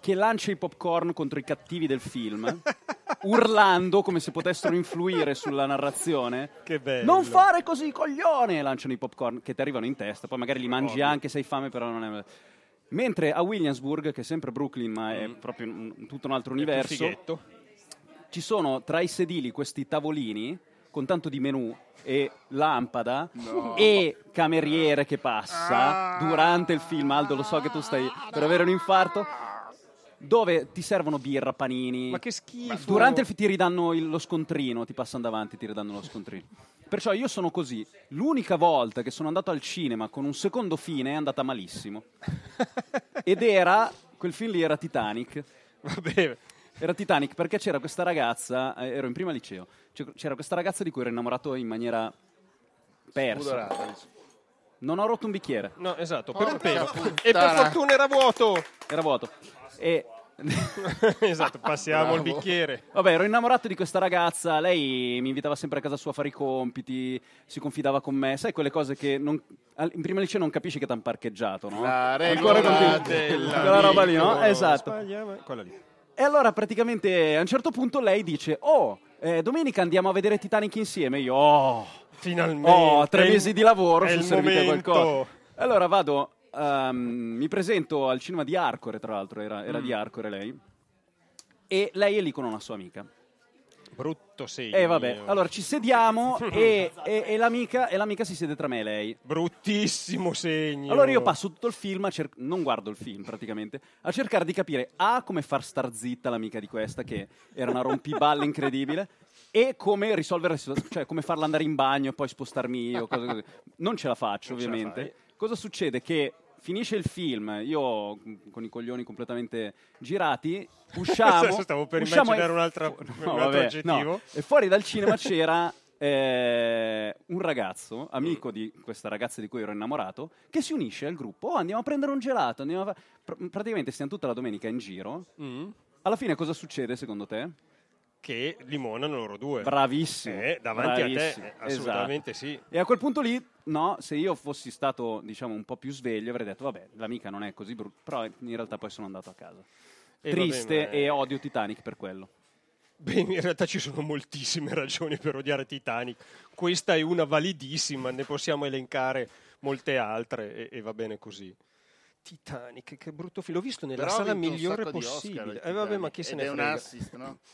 che lancia i popcorn contro i cattivi del film, (laughs) urlando come se potessero influire sulla narrazione. Che bello. Non fare così, coglione! Lanciano i popcorn che ti arrivano in testa, poi magari li mangi anche se hai fame, però non è. Mentre a Williamsburg, che è sempre Brooklyn, ma è proprio un- tutto un altro Mm. Universo, ci sono tra i sedili questi tavolini con tanto di menù e lampada e cameriere che passa durante il film. Aldo, lo so che tu stai per avere un infarto. Dove ti servono birra, panini. Ma che schifo. Durante il film ti ridanno il- lo scontrino, ti passano davanti e ti ridanno lo scontrino. Perciò io sono così. L'unica volta che sono andato al cinema con un secondo fine è andata malissimo. Ed era, quel film lì era Titanic. Vabbè. Era Titanic perché c'era questa ragazza, eh, ero in prima liceo, c'era questa ragazza di cui ero innamorato in maniera persa. Spudorata. Non ho rotto un bicchiere, No, esatto. Porca Per, per- e per fortuna era vuoto. era vuoto. E (laughs) esatto, passiamo Bravo. bicchiere. Vabbè, ero innamorato di questa ragazza, lei mi invitava sempre a casa sua a fare i compiti, si confidava con me, sai quelle cose che non- in prima liceo non capisci che t'han parcheggiato, no? La Ancora regola della quella roba lì, no? Esatto. Quella lì. E allora praticamente a un certo punto lei dice, oh, eh, domenica andiamo a vedere Titanic insieme. Io, oh, Finalmente. ho tre il- mesi di lavoro, è sono il servito a momento. qualcosa. Allora vado, ehm, mi presento al cinema di Arcore, tra l'altro, era, Mm. era di Arcore lei. E lei è lì con una sua amica. Brutto segno. E vabbè, allora ci sediamo (laughs) e, e- e l'amica, e l'amica si siede tra me e lei. Bruttissimo segno. Allora io passo tutto il film, a cer- non guardo il film praticamente, a cercare di capire A, come far star zitta l'amica di questa, che era una rompiballe incredibile, e come risolvere la situazione, cioè come farla andare in bagno e poi spostarmi io, cose così. Non ce la faccio Non ovviamente. Cosa succede? Che finisce il film, io con i coglioni completamente girati, (laughs) usciamo... Stavo per usciamo e- immaginare un'altra- fu- un altro aggettivo. no. E fuori dal cinema (laughs) c'era eh, un ragazzo, amico di questa ragazza di cui ero innamorato, che si unisce al gruppo. Oh, andiamo a prendere un gelato. fa-" Pr- praticamente stiamo tutta la domenica in giro. Mm. Alla fine cosa succede secondo te? Che limonano loro due. Bravissimo. Eh, davanti bravissimo, a te, eh, assolutamente esatto. sì. E a quel punto lì, no, se io fossi stato, diciamo, un po' più sveglio, avrei detto, vabbè, l'amica non è così brutta, però in realtà poi sono andato a casa. E Triste ma- e odio Titanic per quello. Beh, in realtà ci sono moltissime (laughs) ragioni per odiare Titanic. Questa è una validissima, ne possiamo elencare molte altre e, e va bene così. Titanic, che brutto film. L'ho visto nella Però sala migliore Oscar, possibile. il Eh, vabbè, ma chi se ne è un frega. assist, no? (laughs)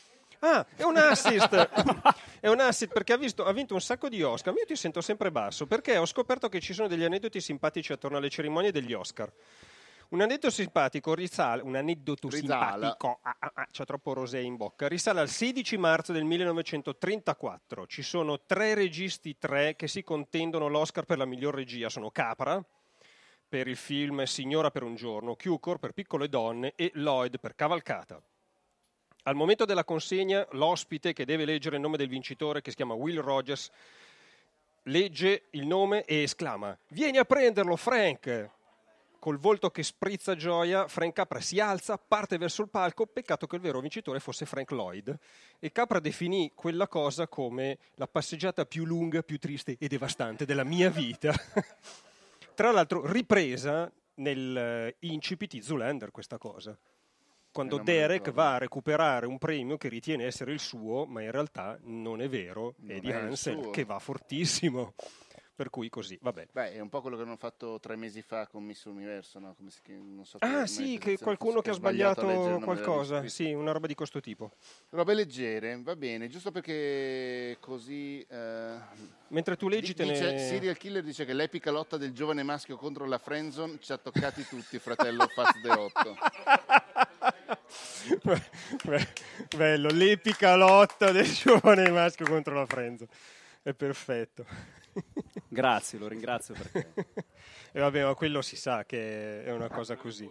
Ah, è un assist! (laughs) è un assist perché ha, visto- ha vinto un sacco di Oscar. Ma io ti sento sempre basso perché ho scoperto che ci sono degli aneddoti simpatici attorno alle cerimonie degli Oscar. Un aneddoto simpatico risale, un aneddoto Risala. simpatico, ah, ah, ah, c'ha troppo rosé in bocca, risale al 16 marzo del 1934. Ci sono tre registi, tre, che si contendono l'Oscar per la miglior regia. Sono Capra, per il film Signora per un giorno, Cukor per Piccole donne e Lloyd per Cavalcata. Al momento della consegna, l'ospite che deve leggere il nome del vincitore, che si chiama Will Rogers, legge il nome e esclama: Vieni a prenderlo, Frank! Col volto che sprizza gioia, Frank Capra si alza, parte verso il palco. Peccato che il vero vincitore fosse Frank Lloyd. E Capra definì quella cosa come la passeggiata più lunga, più triste e devastante della mia vita. (laughs) Tra l'altro, ripresa nel eh, incipit di Zoolander questa cosa. Quando Derek va a recuperare un premio che ritiene essere il suo, ma in realtà non è vero, è Non di è il Hansel, che va fortissimo. Per cui così, vabbè. Beh, è un po' quello che hanno fatto tre mesi fa con Miss Universo, no? Come si? Non so Ah sì, che qualcuno che ha sbagliato sbagliato qualcosa, sì, una roba di questo tipo. Robe leggere, va bene, giusto perché così... eh, Mentre tu leggi te dice, ne... Serial Killer dice che l'epica lotta del giovane maschio contro la friendzone ci ha toccati tutti, fratello Faz de 8. Bello, l'epica lotta del giovane maschio contro la Frenzo. È perfetto. Grazie, lo ringrazio perché... E vabbè, ma quello si sa che è una cosa così.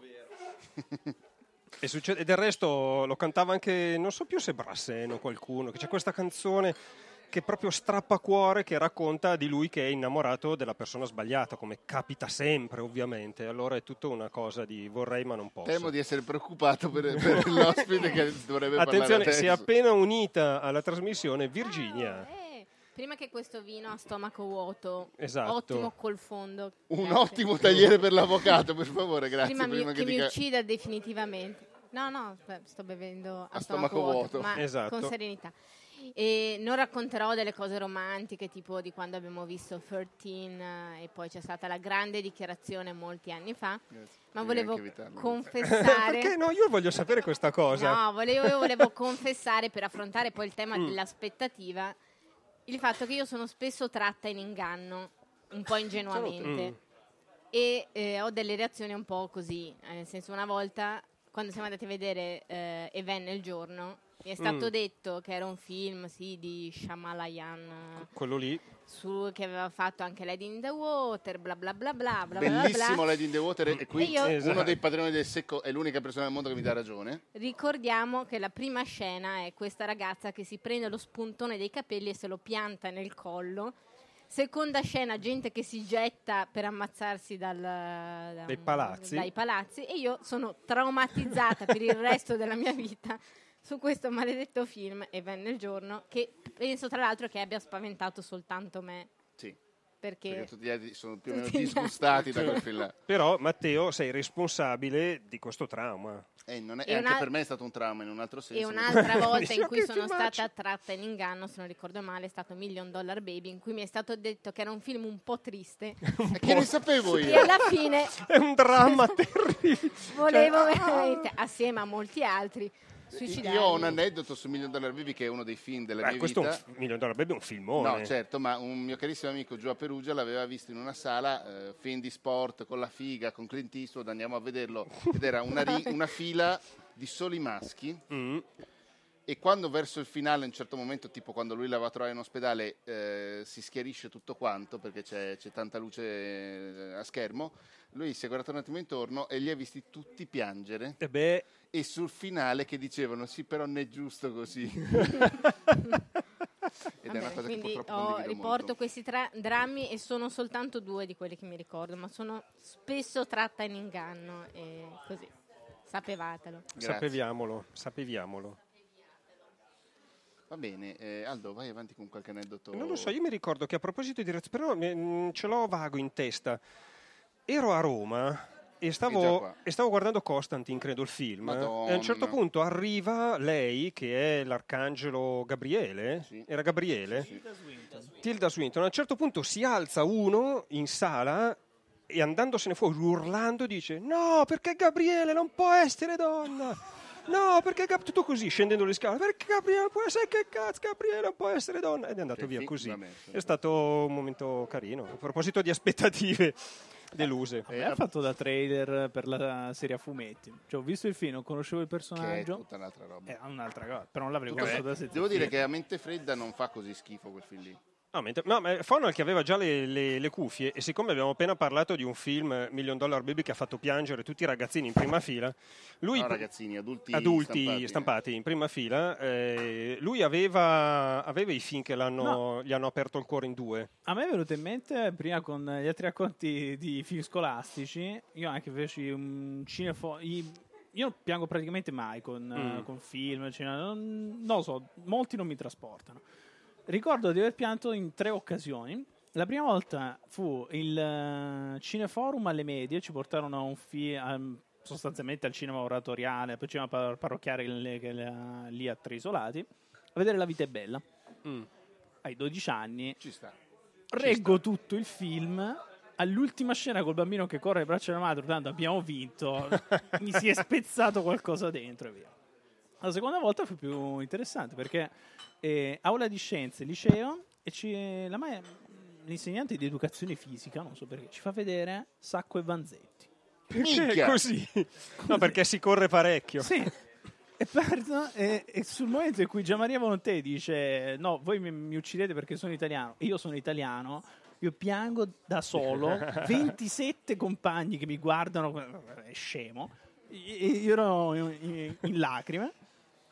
E, succede- e del resto lo cantava anche, non so più se Brasseno o qualcuno, che c'è questa canzone che proprio strappa cuore, che racconta di lui che è innamorato della persona sbagliata, come capita sempre ovviamente. Allora è tutta una cosa di vorrei ma non posso. Temo di essere preoccupato per, per (laughs) l'ospite che dovrebbe parlare Attenzione, si è appena unita alla trasmissione Virginia. Eh, prima che questo vino a stomaco vuoto, Esatto. ottimo col fondo. Un Grazie. ottimo tagliere per l'avvocato, per favore, grazie. prima, mi- prima che mi dica- uccida definitivamente. No, no, sto bevendo a, A stomaco, stomaco vuoto, vuoto. ma Esatto. con serenità. E non racconterò delle cose romantiche, tipo di quando abbiamo visto 13 eh, e poi c'è stata la grande dichiarazione molti anni fa, Grazie. ma Devi volevo confessare... (laughs) Perché no? Io voglio sapere questa cosa. No, volevo, io volevo confessare per affrontare poi il tema Mm. dell'aspettativa il fatto che io sono spesso tratta in inganno, un po' ingenuamente, Mm. e eh, ho delle reazioni un po' così. eh, Nel senso, una volta quando siamo andati a vedere eh, E venne il giorno, mi è stato Mm. detto che era un film sì, di Shamalayan Quello lì. su, che aveva fatto anche Lady in the Water, bla bla bla bla bla bla bla. Bellissimo Lady in the Water e qui E io- uno Esatto. dei padroni del secco è l'unica persona al mondo che mi dà ragione. Ricordiamo che la prima scena è questa ragazza che si prende lo spuntone dei capelli e se lo pianta nel collo. Seconda scena, gente che si getta per ammazzarsi dal- da- Dai palazzi. dai palazzi. E io sono traumatizzata per il resto della mia vita su questo maledetto film E venne il giorno, che penso tra l'altro che abbia spaventato soltanto me. Sì, Perché, perché tutti gli altri sono più o meno disgustati da quel film là. (laughs) Però Matteo sei responsabile di questo trauma. E, non è- E e anche una- per me è stato un trauma in un altro senso. E un'altra (laughs) volta in cui sono stata tratta in inganno, se non ricordo male, è stato Million Dollar Baby, in cui mi è stato detto che era un film un po' triste. (laughs) E che ne sapevo E io? alla fine È un dramma terribile. volevo Cioè, veramente, assieme a molti altri, suicidarmi. Io ho un aneddoto su Million Dollar Baby che è uno dei film della eh, mia questo vita. un Million Dollar Baby è un filmone. No, certo, ma un mio carissimo amico giù a Perugia l'aveva visto in una sala, eh, film di sport con la figa, con Clint Eastwood, andiamo a vederlo, ed era una, ri- (laughs) una fila di soli maschi Mm. e quando verso il finale, a un certo momento, tipo quando lui la va a trovare in ospedale, eh, si schiarisce tutto quanto perché c'è, c'è tanta luce eh, a schermo, lui si è guardato un attimo intorno e li ha visti tutti piangere E beh, e sul finale che dicevano sì però non è giusto così. (laughs) Ed è una Vabbè, cosa che quindi purtroppo ho- riporto molto. questi tra- drammi e sono soltanto due di quelli che mi ricordo, ma sono spesso tratta in inganno e così. Sapevatelo. Grazie. sapeviamolo, sapeviamolo. Va bene, eh, Aldo, vai avanti con qualche aneddoto. Non lo so, io mi ricordo che a proposito di reazioni, però mm, ce l'ho vago in testa. Ero a Roma e stavo, e stavo guardando Constantine, credo, il film. Madonna. E a un certo punto arriva lei, che è l'arcangelo Gabriele. Sì. Era Gabriele? Sì. Tilda Swinton. A un certo punto si alza uno in sala e andandosene fuori urlando dice no perché Gabriele non può essere donna no perché Gab-" tutto così scendendo le scale perché Gabriele può essere che cazzo Gabriele non può essere donna ed è andato Che via così sì. è stato un momento carino a proposito di aspettative deluse me ha fatto da trailer per la serie a fumetti. Cioè, ho visto il film, non conoscevo il Che è personaggio. tutta un'altra roba. È un'altra cosa, però non l'avrei guardato da sentire. Devo dire che a mente fredda non fa così schifo quel film lì. No, mentre- no, ma Fonal che aveva già le, le- le cuffie e siccome abbiamo appena parlato di un film eh, Million Dollar Baby che ha fatto piangere tutti i ragazzini in prima fila, lui No, ragazzini, adulti, adulti stampati. stampati, in prima fila, eh, lui aveva, aveva i film che l'hanno- gli hanno aperto il cuore in due. A me è venuto in mente, prima con gli altri racconti di film scolastici, io anche feci un cinefo... i- Io piango praticamente mai con, Mm. con film, cinema, non, non lo so, molti non mi trasportano. Ricordo di aver pianto in tre occasioni. La prima volta fu il eh, Cineforum alle medie, ci portarono a un film, sostanzialmente al cinema oratoriale, al cinema par- era lì a Tre Isolati, a vedere La vita è bella. Mm. Ai 12 anni Ci sta. reggo tutto il film. All'ultima scena col bambino che corre le braccia della madre, tanto abbiamo vinto, (laughs) mi si è spezzato qualcosa dentro e via. La seconda volta fu più interessante perché eh, aula di scienze, liceo, e ci, la ma- l'insegnante di educazione fisica, non so perché, ci fa vedere Sacco e Vanzetti. Perché Minchia! così? No, perché si corre parecchio. Sì. E, parto- e- e sul momento in cui Gianmaria Volontè dice no, voi mi, mi uccidete perché sono italiano, e io sono italiano, io piango da solo, (laughs) 27 compagni che mi guardano, è scemo, io ero in, in- in lacrime.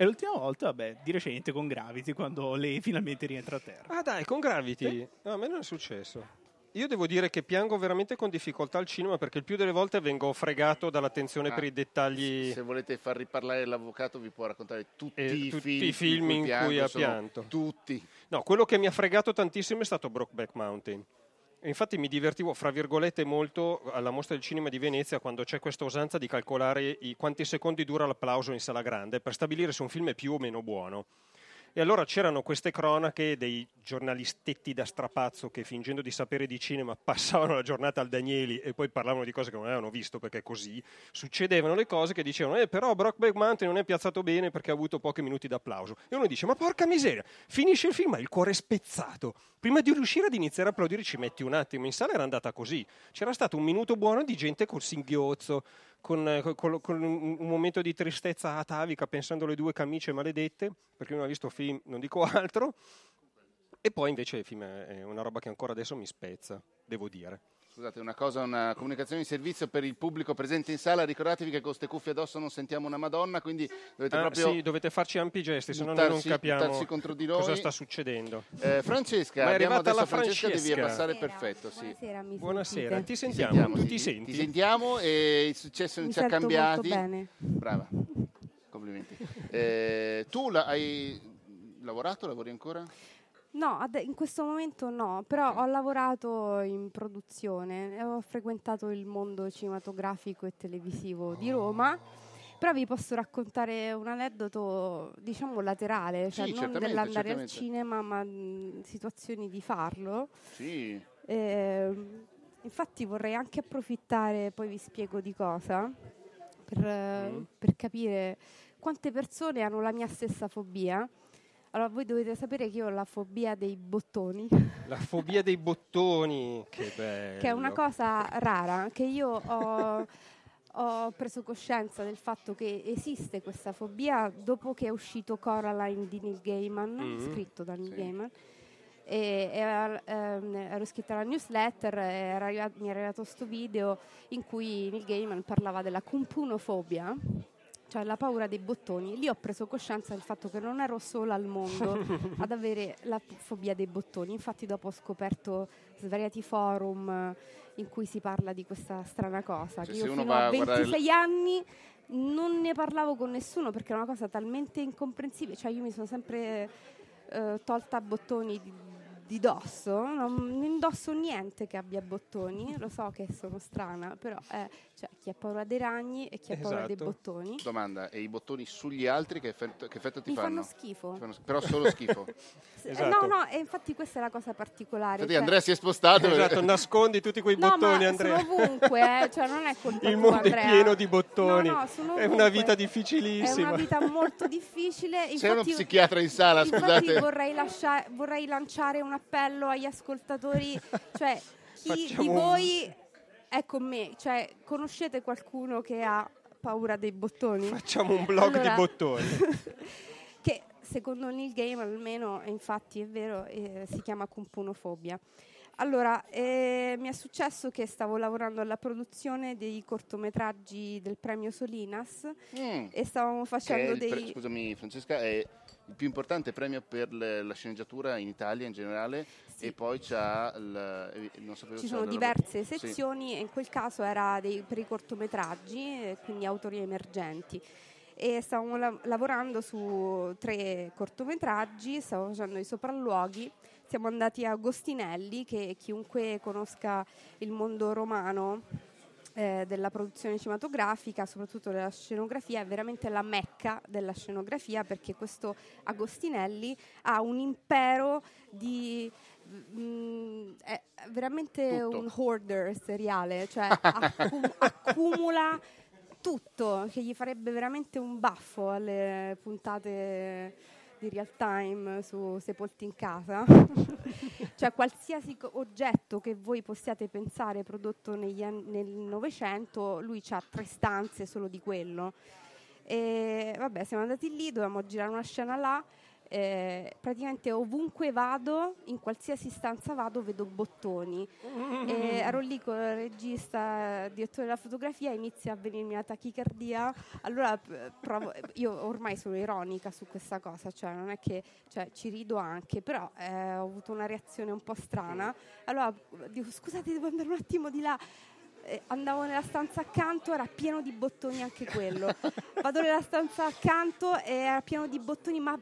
E l'ultima volta, vabbè, di recente con Gravity, quando lei finalmente rientra a terra. Ah dai, con Gravity. No, a me non è successo. Io devo dire che piango veramente con difficoltà al cinema perché il più delle volte vengo fregato dall'attenzione Ah, per i dettagli. Se volete far riparlare l'avvocato vi può raccontare tutti, Eh, i, tutti film i film in cui piango, ha sono pianto. Tutti. No, quello che mi ha fregato tantissimo è stato Brokeback Mountain. Infatti mi divertivo, fra virgolette, molto alla mostra del cinema di Venezia quando c'è questa usanza di calcolare i, quanti secondi dura l'applauso in sala grande per stabilire se un film è più o meno buono. E allora c'erano queste cronache dei giornalistetti da strapazzo che fingendo di sapere di cinema (laughs) passavano la giornata al Danieli e poi parlavano di cose che non avevano visto perché così. Succedevano le cose che dicevano eh però Brockback Mountain non è piazzato bene perché ha avuto pochi minuti d'applauso. E uno dice ma porca miseria finisce il film ha il cuore spezzato. Prima di riuscire ad iniziare a applaudire ci metti un attimo. In sala era andata così. C'era stato un minuto buono di gente col singhiozzo con, eh, con- con un, momento di tristezza atavica pensando alle due camicie maledette perché non ha visto film non dico (laughs) altro e poi invece il film è una roba che ancora adesso mi spezza devo dire Scusate, una cosa, una comunicazione di servizio per il pubblico presente in sala. Ricordatevi che con queste cuffie addosso non sentiamo una Madonna, quindi dovete Ah, proprio sì, dovete farci ampi gesti, se no non capiamo cosa sta succedendo. Eh, Francesca, Ma è abbiamo arrivata adesso la Francesca, devi Francesca. passare perfetto. Sì. Buonasera, mi Buonasera, ti sentiamo, sentiamo, tu sì, ti senti? Ti sentiamo e il successo Mi inizia a sento cambiati. molto bene. Brava, complimenti. Eh, tu la- hai lavorato, lavori ancora? No, ad- in questo momento no, però ho lavorato in produzione, e ho frequentato il mondo cinematografico e televisivo di Roma. Però vi posso raccontare un aneddoto, diciamo, laterale, cioè Sì, non certamente, dell'andare al certamente. cinema, ma mh, situazioni di farlo. Sì. Ehm, infatti vorrei anche approfittare, poi vi spiego di cosa, per, eh, Mm. per capire quante persone hanno la mia stessa fobia. Allora, voi dovete sapere che io ho la fobia dei bottoni, (laughs) La fobia dei bottoni, che bello. (laughs) che è una cosa rara, che io ho, ho preso coscienza del fatto che esiste questa fobia dopo che è uscito Coraline di Neil Gaiman, Mm. scritto da Neil Sì. Gaiman. E, e, ehm, ero iscritta alla newsletter e era arrivato- mi è arrivato questo video in cui Neil Gaiman parlava della compunofobia, cioè la paura dei bottoni. Lì ho preso coscienza del fatto che non ero sola al mondo (laughs) ad avere la fobia dei bottoni. Infatti dopo ho scoperto svariati forum eh, in cui si parla di questa strana cosa. Cioè, io fino a a guardare 26 anni non ne parlavo con nessuno perché è una cosa talmente incomprensibile. Cioè io mi sono sempre eh, tolta bottoni di, di dosso, non, non indosso niente che abbia bottoni, lo so che sono strana, però eh, cioè, chi ha paura dei ragni e chi ha paura dei Esatto. bottoni. Domanda, e i bottoni sugli altri che effetto, che effetto ti Mi fanno? fanno schifo. Fanno- Però solo schifo. (laughs) S- eh, Esatto. No, no, e infatti questa è la cosa particolare. Infatti cioè- Andrea si è spostato. Esatto, nascondi tutti quei No, bottoni, ma Andrea. sono ovunque, eh, cioè non è colpa Il tua, mondo è Andrea. pieno di bottoni. No, no, sono È una vita È difficilissima. una vita molto difficile. C'è uno psichiatra in sala, Infatti scusate. vorrei, lascia- vorrei lanciare un appello agli ascoltatori, (laughs) cioè chi Facciamo di voi è con me, cioè conoscete qualcuno che ha paura dei bottoni? Facciamo un blog Allora- di bottoni. (laughs) che secondo Neil Gaiman almeno, infatti è vero, eh, si chiama compunofobia. Allora, eh, mi è successo che stavo lavorando alla produzione dei cortometraggi del premio Solinas Mm. e stavamo facendo il pre- dei... scusami Francesca, è il più importante premio per le- la sceneggiatura in Italia in generale Sì. e poi c'ha il, non sapevo Ci sono diverse sì. sezioni e in quel caso era dei, per i cortometraggi, eh, quindi autori emergenti. E stavamo la- lavorando su tre cortometraggi, stavo facendo i sopralluoghi. Siamo andati a Agostinelli, che chiunque conosca il mondo romano eh, della produzione cinematografica, soprattutto della scenografia, è veramente la mecca della scenografia perché questo Agostinelli ha un impero di mm, è veramente Tutto. un hoarder seriale, cioè (laughs) accum- accumula tutto, che gli farebbe veramente un baffo alle puntate di real time su Sepolti in casa. (laughs) cioè qualsiasi oggetto che voi possiate pensare prodotto negli anni- nel Novecento, lui ha tre stanze solo di quello. E vabbè, siamo andati lì, dovevamo girare una scena là. Eh, praticamente ovunque vado, in qualsiasi stanza vado, vedo bottoni. E (laughs) ero lì con il regista, il direttore della fotografia, inizia a venirmi la tachicardia. Allora provo, io ormai sono ironica su questa cosa, cioè non è che cioè, ci rido anche, però eh, ho avuto una reazione un po' strana. Allora dico scusate, devo andare un attimo di là. Eh, andavo nella stanza accanto, era pieno di bottoni anche quello. (laughs) Vado nella stanza accanto e era pieno di bottoni, ma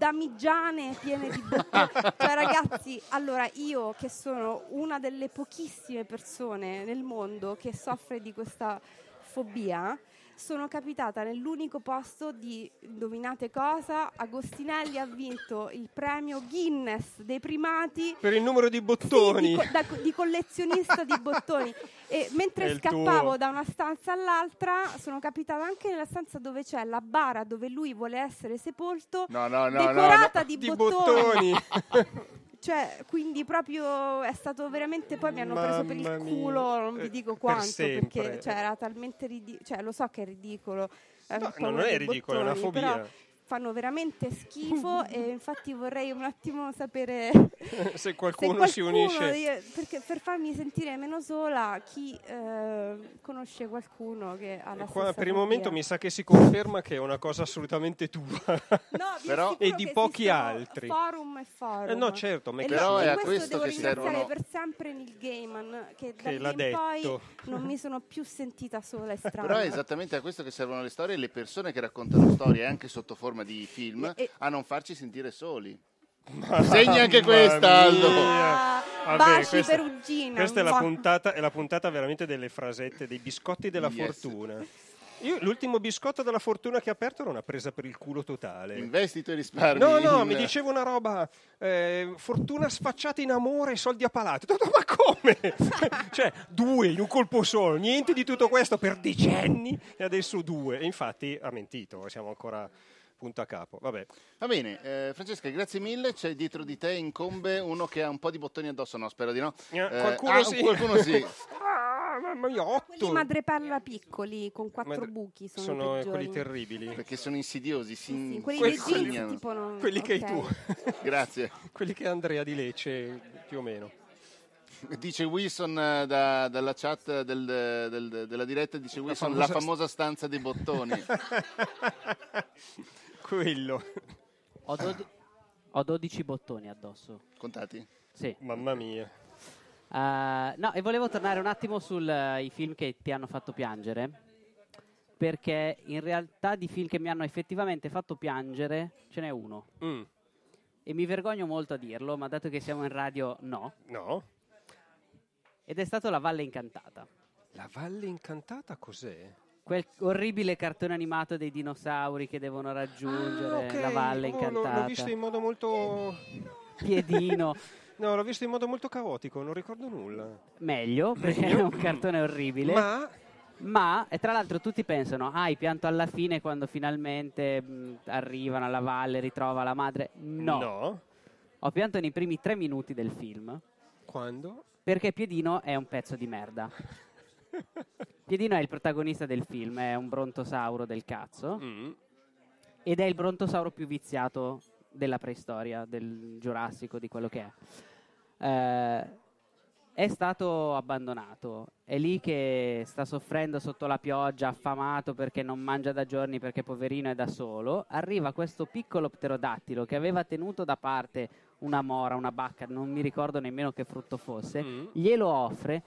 damigiane piene di bottoni. Cioè, ragazzi, allora io che sono una delle pochissime persone nel mondo che soffre di questa fobia, sono capitata nell'unico posto di, indovinate cosa, Agostinelli ha vinto il premio Guinness dei primati Per il numero di sì, bottoni. di, co- da- di collezionista di bottoni. E (laughs) mentre scappavo tuo. da una stanza all'altra, sono capitata anche nella stanza dove c'è la bara dove lui vuole essere sepolto, No, no, no, decorata di, Di bottoni. bottoni. (laughs) Cioè, quindi proprio è stato veramente. Poi mi hanno preso per Mamma il mia. culo, non Eh, vi dico per quanto, sempre. perché cioè, era talmente ridicolo. Cioè, lo so che è ridicolo. eh, No, non è ridicolo, è una bottoni, fobia. Fanno veramente schifo (laughs) e infatti vorrei un attimo sapere Se (laughs) se qualcuno si qualcuno unisce. perché per farmi sentire meno sola chi eh, conosce qualcuno che ha la Qua, stessa per il momento mi sa che si conferma che è una cosa assolutamente tua. No, (laughs) Però- E di pochi altri. Forum e forum. Eh, no, certo, ma E Però è e a questo questo devo che servono- per sempre Neil Gaiman che, da Che lì l'ha in poi detto. non mi sono più sentita sola e strana. Però è esattamente a questo che servono le storie, le persone che raccontano storie anche sotto forma di film, E- e- a non farci sentire soli. (laughs) Segni anche questa, Aldo. Ah, Vabbè, baci questa- Perugina. Questa è la, puntata, è la puntata veramente delle frasette, dei biscotti della Yes. fortuna. Io l'ultimo biscotto della fortuna che ho aperto era una presa per il culo totale. Investi i tuoi risparmi. No, no, in- mi diceva una roba, eh, fortuna sfacciata in amore, soldi a palate. Ho detto, Ma come? (laughs) cioè, due in un colpo solo, niente di tutto questo per decenni e adesso due. E infatti ha mentito, siamo ancora punto a capo. Vabbè. Va bene, eh, Francesca, grazie mille. C'è dietro di te incombe uno che ha un po' di bottoni addosso, no, spero di no. Eh, Eh, qualcuno ah, sì. qualcuno sì. (laughs) Ah, mamma mia, Quelli otto! madrepalla piccoli con quattro Madre- buchi sono, sono i quelli terribili. Perché sono insidiosi, si Sì, sì, quelli Quelli- jeans quelli- tipo non... Quelli che hai tu. (laughs) Grazie. quelli che Andrea di Lecce, più o meno. Dice Wilson eh, da- dalla chat del- del- della diretta, dice Wilson, la famosa- famosa stanza dei bottoni. (laughs) Quello. Ho, dodi- ho 12 bottoni addosso. Contati? Sì. Mamma mia. Eh, no, e volevo tornare un attimo sui film che ti hanno fatto piangere. Perché in realtà di film che mi hanno effettivamente fatto piangere ce n'è uno. Mm, E mi vergogno molto a dirlo, ma dato che siamo in radio, no. no. Ed è stato La Valle Incantata. La Valle Incantata cos'è? Quel orribile cartone animato dei dinosauri che devono raggiungere Ah, ok. la Valle Oh, l'ho- Incantata. L'ho visto in modo molto... Piedino. (laughs) No, l'ho visto in modo molto caotico, non ricordo nulla. Meglio, perché è un cartone orribile. Ma Ma, e tra l'altro tutti pensano, ah, hai pianto alla fine quando finalmente mh, arrivano alla valle, ritrova la madre. No. no. Ho pianto nei primi tre minuti del film, Quando? perché Piedino è un pezzo di merda. (laughs) Piedino è il protagonista del film, è un brontosauro del cazzo, Mm. ed è il brontosauro più viziato della preistoria, del giurassico, di quello che è. Eh, è stato abbandonato, è lì che sta soffrendo sotto la pioggia, affamato perché non mangia da giorni perché poverino è da solo. Arriva questo piccolo pterodattilo che aveva tenuto da parte una mora, una bacca, non mi ricordo nemmeno che frutto fosse, Mm. glielo offre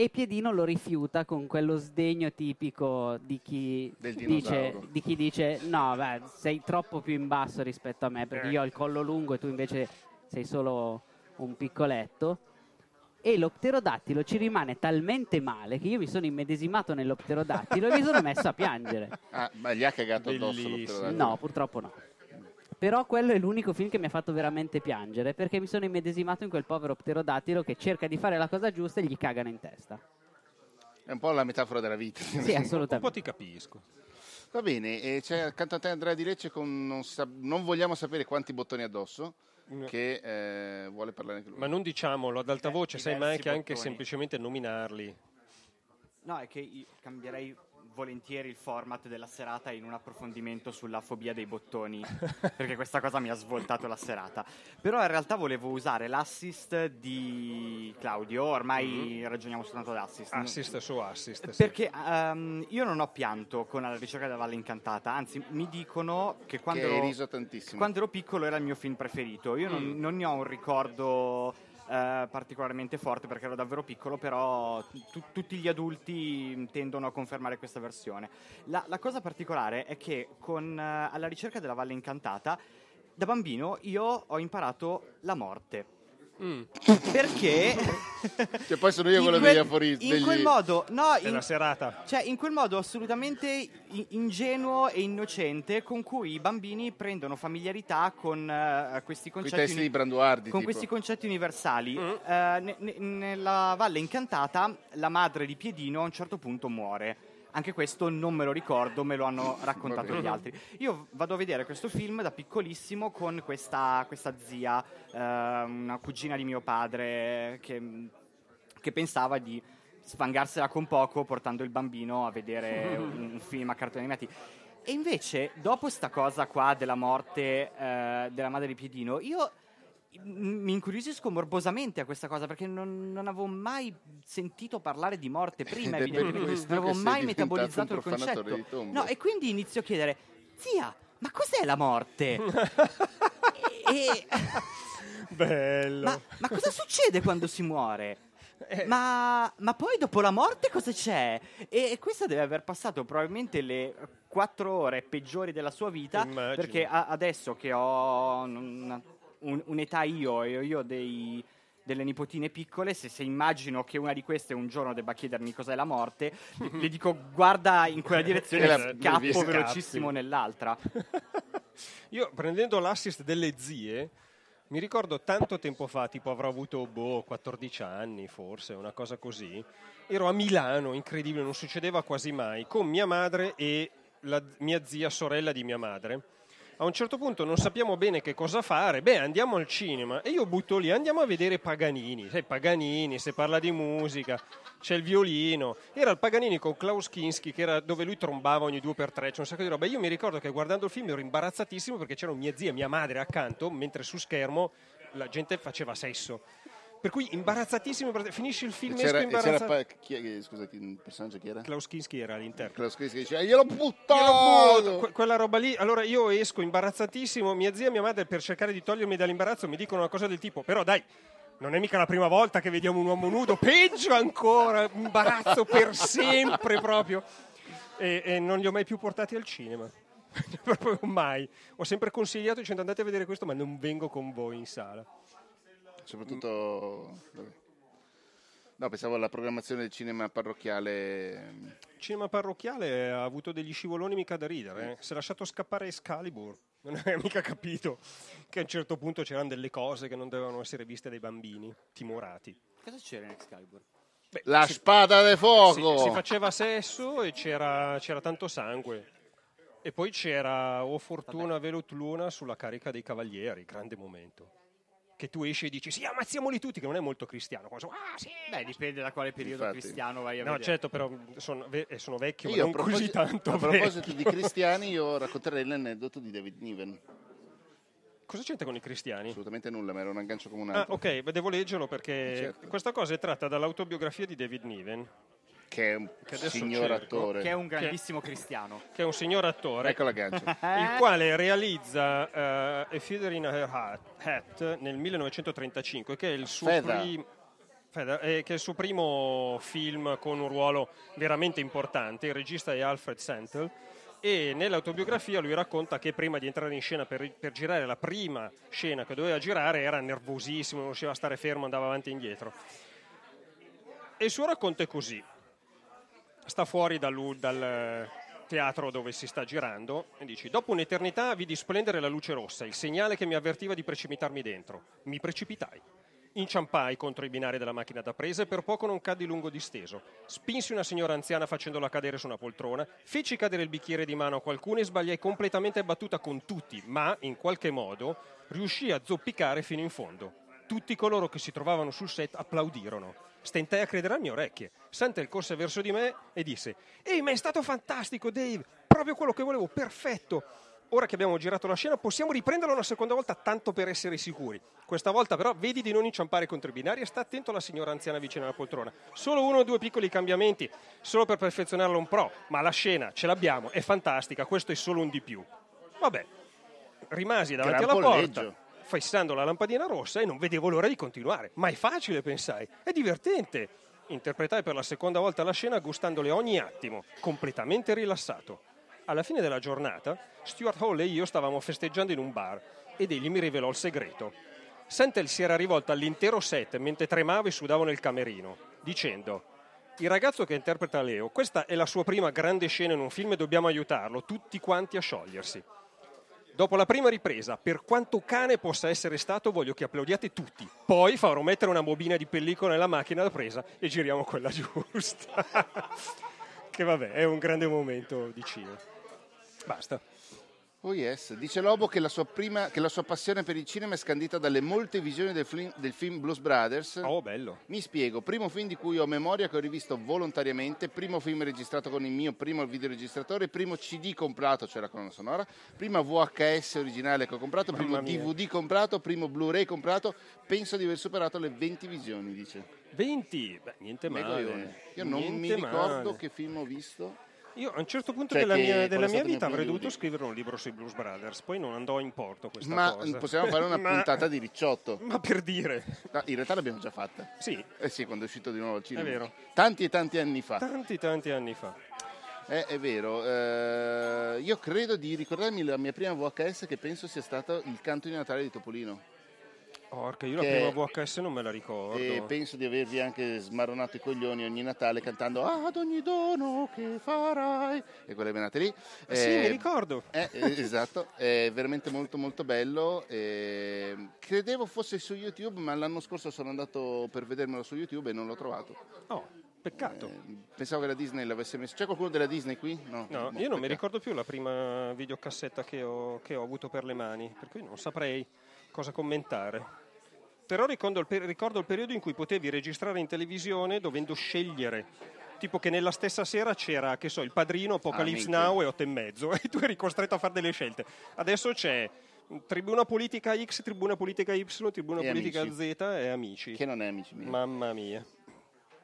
e Piedino lo rifiuta con quello sdegno tipico di chi, dice, di chi dice no, beh, sei troppo più in basso rispetto a me perché io ho il collo lungo e tu invece sei solo un piccoletto. E lo pterodattilo ci rimane talmente male che io mi sono immedesimato nello pterodattilo e mi sono messo a piangere. (laughs) Ah, ma gli ha cagato addosso lo Bellissimo. pterodattilo. No, purtroppo no. Però quello è l'unico film che mi ha fatto veramente piangere perché mi sono immedesimato in quel povero pterodattilo che cerca di fare la cosa giusta e gli cagano in testa. È un po' la metafora della vita. Sì, (laughs) assolutamente. Un po' ti capisco. Va bene, e c'è accanto a te Andrea Di Lecce con non, sa- non vogliamo sapere quanti bottoni addosso, che eh, vuole parlare anche lui. Ma non diciamolo ad alta voce, sai, ma diversi anche, bottoni. semplicemente nominarli. No, è che io cambierei volentieri il format della serata in un approfondimento sulla fobia dei bottoni, (laughs) perché questa cosa mi ha svoltato la serata. Però in realtà volevo usare l'assist di Claudio, ormai ragioniamo soltanto d'assist. Assist su assist. sì. Perché ehm, io non ho pianto con Alla ricerca della Valle Incantata, anzi mi dicono che quando, Che ero, quando ero piccolo era il mio film preferito. Io non, non ne ho un ricordo eh, particolarmente forte perché ero davvero piccolo, però tu- tutti gli adulti tendono a confermare questa versione. La, la cosa particolare è che con eh, Alla ricerca della Valle Incantata, da bambino io ho imparato la morte. Mm. Perché? (laughs) Cioè, poi sono io in quello quel- degli aforismi. In degli- quel modo, no, in, la serata. cioè, in quel modo assolutamente ingenuo e innocente con cui i bambini prendono familiarità con eh, questi concetti, testi di Branduardi. con tipo. questi concetti universali. Mm. Eh, ne- ne- nella Valle Incantata, la madre di Piedino a un certo punto muore. Anche questo non me lo ricordo, me lo hanno (laughs) raccontato gli altri. Io vado a vedere questo film da piccolissimo con questa, questa zia, eh, una cugina di mio padre, che, che pensava di sfangarsela con poco portando il bambino a vedere (laughs) un, un film a cartoni animati. E invece, dopo sta cosa qua della morte eh, della madre di Piedino, io mi incuriosisco morbosamente a questa cosa perché non, non avevo mai sentito parlare di morte prima, (laughs) evidentemente. (laughs) Non avevo mai metabolizzato il concetto. No, e quindi inizio a chiedere, zia, ma cos'è la morte? (laughs) e, Bello. ma, ma cosa succede quando si muore? Eh. Ma, ma poi dopo la morte cosa c'è? E, e questa deve aver passato probabilmente le quattro ore peggiori della sua vita. Immagino. Perché a- adesso che ho un- un- un'età io e io ho dei- delle nipotine piccole, se, se immagino che una di queste un giorno debba chiedermi cos'è la morte, le dico guarda in quella (laughs) direzione E scappo velocissimo nell'altra. (laughs) Io prendendo l'assist delle zie, mi ricordo tanto tempo fa, tipo avrò avuto boh, 14 anni forse, una cosa così. Ero a Milano, incredibile, non succedeva quasi mai, con mia madre e la mia zia sorella di mia madre. A un certo punto non sappiamo bene che cosa fare, beh andiamo al cinema. E io butto lì, andiamo a vedere Paganini, sai Paganini, se parla di musica, c'è il violino, era il Paganini con Klaus Kinski dove lui trombava ogni due per tre, c'è un sacco di roba, io mi ricordo che guardando il film ero imbarazzatissimo perché c'erano mia zia e mia madre accanto, mentre su schermo la gente faceva sesso. Per cui imbarazzatissimo, imbarazz- finisce il film, C'era, c'era imbarazzato. pa- chi che- scusate, il personaggio chi era? Klaus Kinski era all'interno. Klaus Kinski diceva, glielo buttato! que- quella roba lì, allora io esco imbarazzatissimo, mia zia e mia madre per cercare di togliermi dall'imbarazzo mi dicono una cosa del tipo, però dai, non è mica la prima volta che vediamo un uomo nudo, peggio ancora, imbarazzo per sempre proprio. E, e non li ho mai più portati al cinema. (laughs) proprio mai. Ho sempre consigliato dicendo andate a vedere questo, ma non vengo con voi in sala. Soprattutto... vabbè. No, pensavo alla programmazione del cinema parrocchiale. Cinema parrocchiale ha avuto degli scivoloni mica da ridere. eh. Si è lasciato scappare Excalibur. Non aveva (laughs) mica capito che a un certo punto c'erano delle cose che non dovevano essere viste dai bambini timorati. Cosa c'era in Excalibur? Beh, La si- spada del si, fuoco! si faceva sesso e c'era, c'era tanto sangue. E poi c'era O Fortuna Velut Luna sulla carica dei cavalieri, grande momento. Che tu esci e dici sì, ammazziamoli tutti, che non è molto cristiano. Ah, sì, Beh, dipende da quale periodo Infatti. cristiano vai a No, vedere. certo, però sono, ve- eh, sono vecchio, ma Io, a non così proposito- tanto a proposito vecchio. di cristiani, io racconterei l'aneddoto di David Niven. Cosa c'entra con i cristiani? Assolutamente nulla, ma era un aggancio come un Ah, ok, devo leggerlo perché Certo. questa cosa è tratta dall'autobiografia di David Niven, Che è un Che signor cerco. attore. Che è un grandissimo cristiano. che è un signor attore, Ecco l'aggancio. il quale realizza eh, A Feather in Her Hat, Hat nel 1935, che è il suo Feather. prim- Feather, eh, che è il suo primo film con un ruolo veramente importante. Il regista è Alfred Santel. E nell'autobiografia lui racconta che prima di entrare in scena per, per girare la prima scena che doveva girare era nervosissimo, non riusciva a stare fermo, andava avanti e indietro. E il suo racconto è così. Sta fuori dal, dal- teatro dove si sta girando e dici dopo un'eternità vidi splendere la luce rossa, il segnale che mi avvertiva di precipitarmi dentro. Mi precipitai. Inciampai contro i binari della macchina da presa e per poco non caddi lungo disteso. Spinsi una signora anziana facendola cadere su una poltrona, feci cadere il bicchiere di mano a qualcuno e sbagliai completamente battuta con tutti, ma in qualche modo riuscii a zoppicare fino in fondo. Tutti coloro che si trovavano sul set applaudirono. Stentai a credere alle mie orecchie. Santel corse verso di me e disse: Ehi, ma è stato fantastico, Dave! Proprio quello che volevo, perfetto! Ora che abbiamo girato la scena, possiamo riprenderla una seconda volta, tanto per essere sicuri. Questa volta, però, vedi di non inciampare contro i binari e sta attento alla signora anziana vicino alla poltrona. Solo uno o due piccoli cambiamenti, solo per perfezionarla un po', ma la scena ce l'abbiamo, è fantastica, questo è solo un di più. Vabbè, rimasi davanti Gran alla polleggio. porta, fissando la lampadina rossa e non vedevo l'ora di continuare. Ma è facile, pensai, è divertente. Interpretai per la seconda volta la scena gustandole ogni attimo, completamente rilassato. Alla fine della giornata, Stuart Hall e io stavamo festeggiando in un bar ed egli mi rivelò il segreto. Santel si era rivolto all'intero set mentre tremava e sudavo nel camerino, dicendo: Il ragazzo che interpreta Leo, questa è la sua prima grande scena in un film e dobbiamo aiutarlo, tutti quanti a sciogliersi. Dopo la prima ripresa, per quanto cane possa essere stato, voglio che applaudiate tutti. Poi farò mettere una bobina di pellicola nella macchina da presa e giriamo quella (laughs) giusta. che vabbè, è un grande momento di cinema. Basta. Oh yes, dice Lobo che la, sua prima, che la sua passione per il cinema è scandita dalle molte visioni del film, del film Blues Brothers. Oh, bello. Mi spiego, primo film di cui ho memoria che ho rivisto volontariamente, primo film registrato con il mio primo videoregistratore, primo CD comprato, cioè la colonna sonora, prima VHS originale che ho comprato, primo Mamma mia. DVD comprato, primo Blu-ray comprato, penso di aver superato le 20 visioni, dice. 20? Beh, niente male. Io non Niente mi ricordo male. che film ho visto. Io a un certo punto Cioè della mia, della mia vita avrei dovuto scrivere un libro sui Blues Brothers, poi non andò in porto questa Ma cosa. possiamo fare una (laughs) Ma- puntata di Ricciotto. (laughs) Ma per dire. No, in realtà l'abbiamo già fatta. Sì. Eh sì, quando è uscito di nuovo al cinema. È vero. Tanti e tanti anni fa. Tanti tanti anni fa. Eh, è vero. eh, io credo di ricordarmi la mia prima VHS che penso sia stato il canto di Natale di Topolino. Porca, io la prima VHS non me la ricordo. E penso di avervi anche smaronato i coglioni ogni Natale cantando Ad ogni dono che farai. E quelle benate lì. Eh sì, mi ricordo. eh, eh, esatto, è veramente molto molto bello. eh, credevo fosse su YouTube, ma l'anno scorso sono andato per vedermelo su YouTube e non l'ho trovato. Oh, peccato. Eh, pensavo che la Disney l'avesse messo. C'è qualcuno della Disney qui? No, No, Boh, io non mi peccato. ricordo più la prima videocassetta che ho, che ho avuto per le mani, per cui non saprei cosa commentare. Però ricordo il, per- ricordo il periodo in cui potevi registrare in televisione dovendo scegliere. Tipo che nella stessa sera c'era, che so, il padrino, Apocalypse minchia. Now e 8 e mezzo, (laughs) e tu eri costretto a fare delle scelte. Adesso c'è tribuna politica X, tribuna politica Y, tribuna E politica Amici. Z e amici. Che non è amici miei. Mamma mia.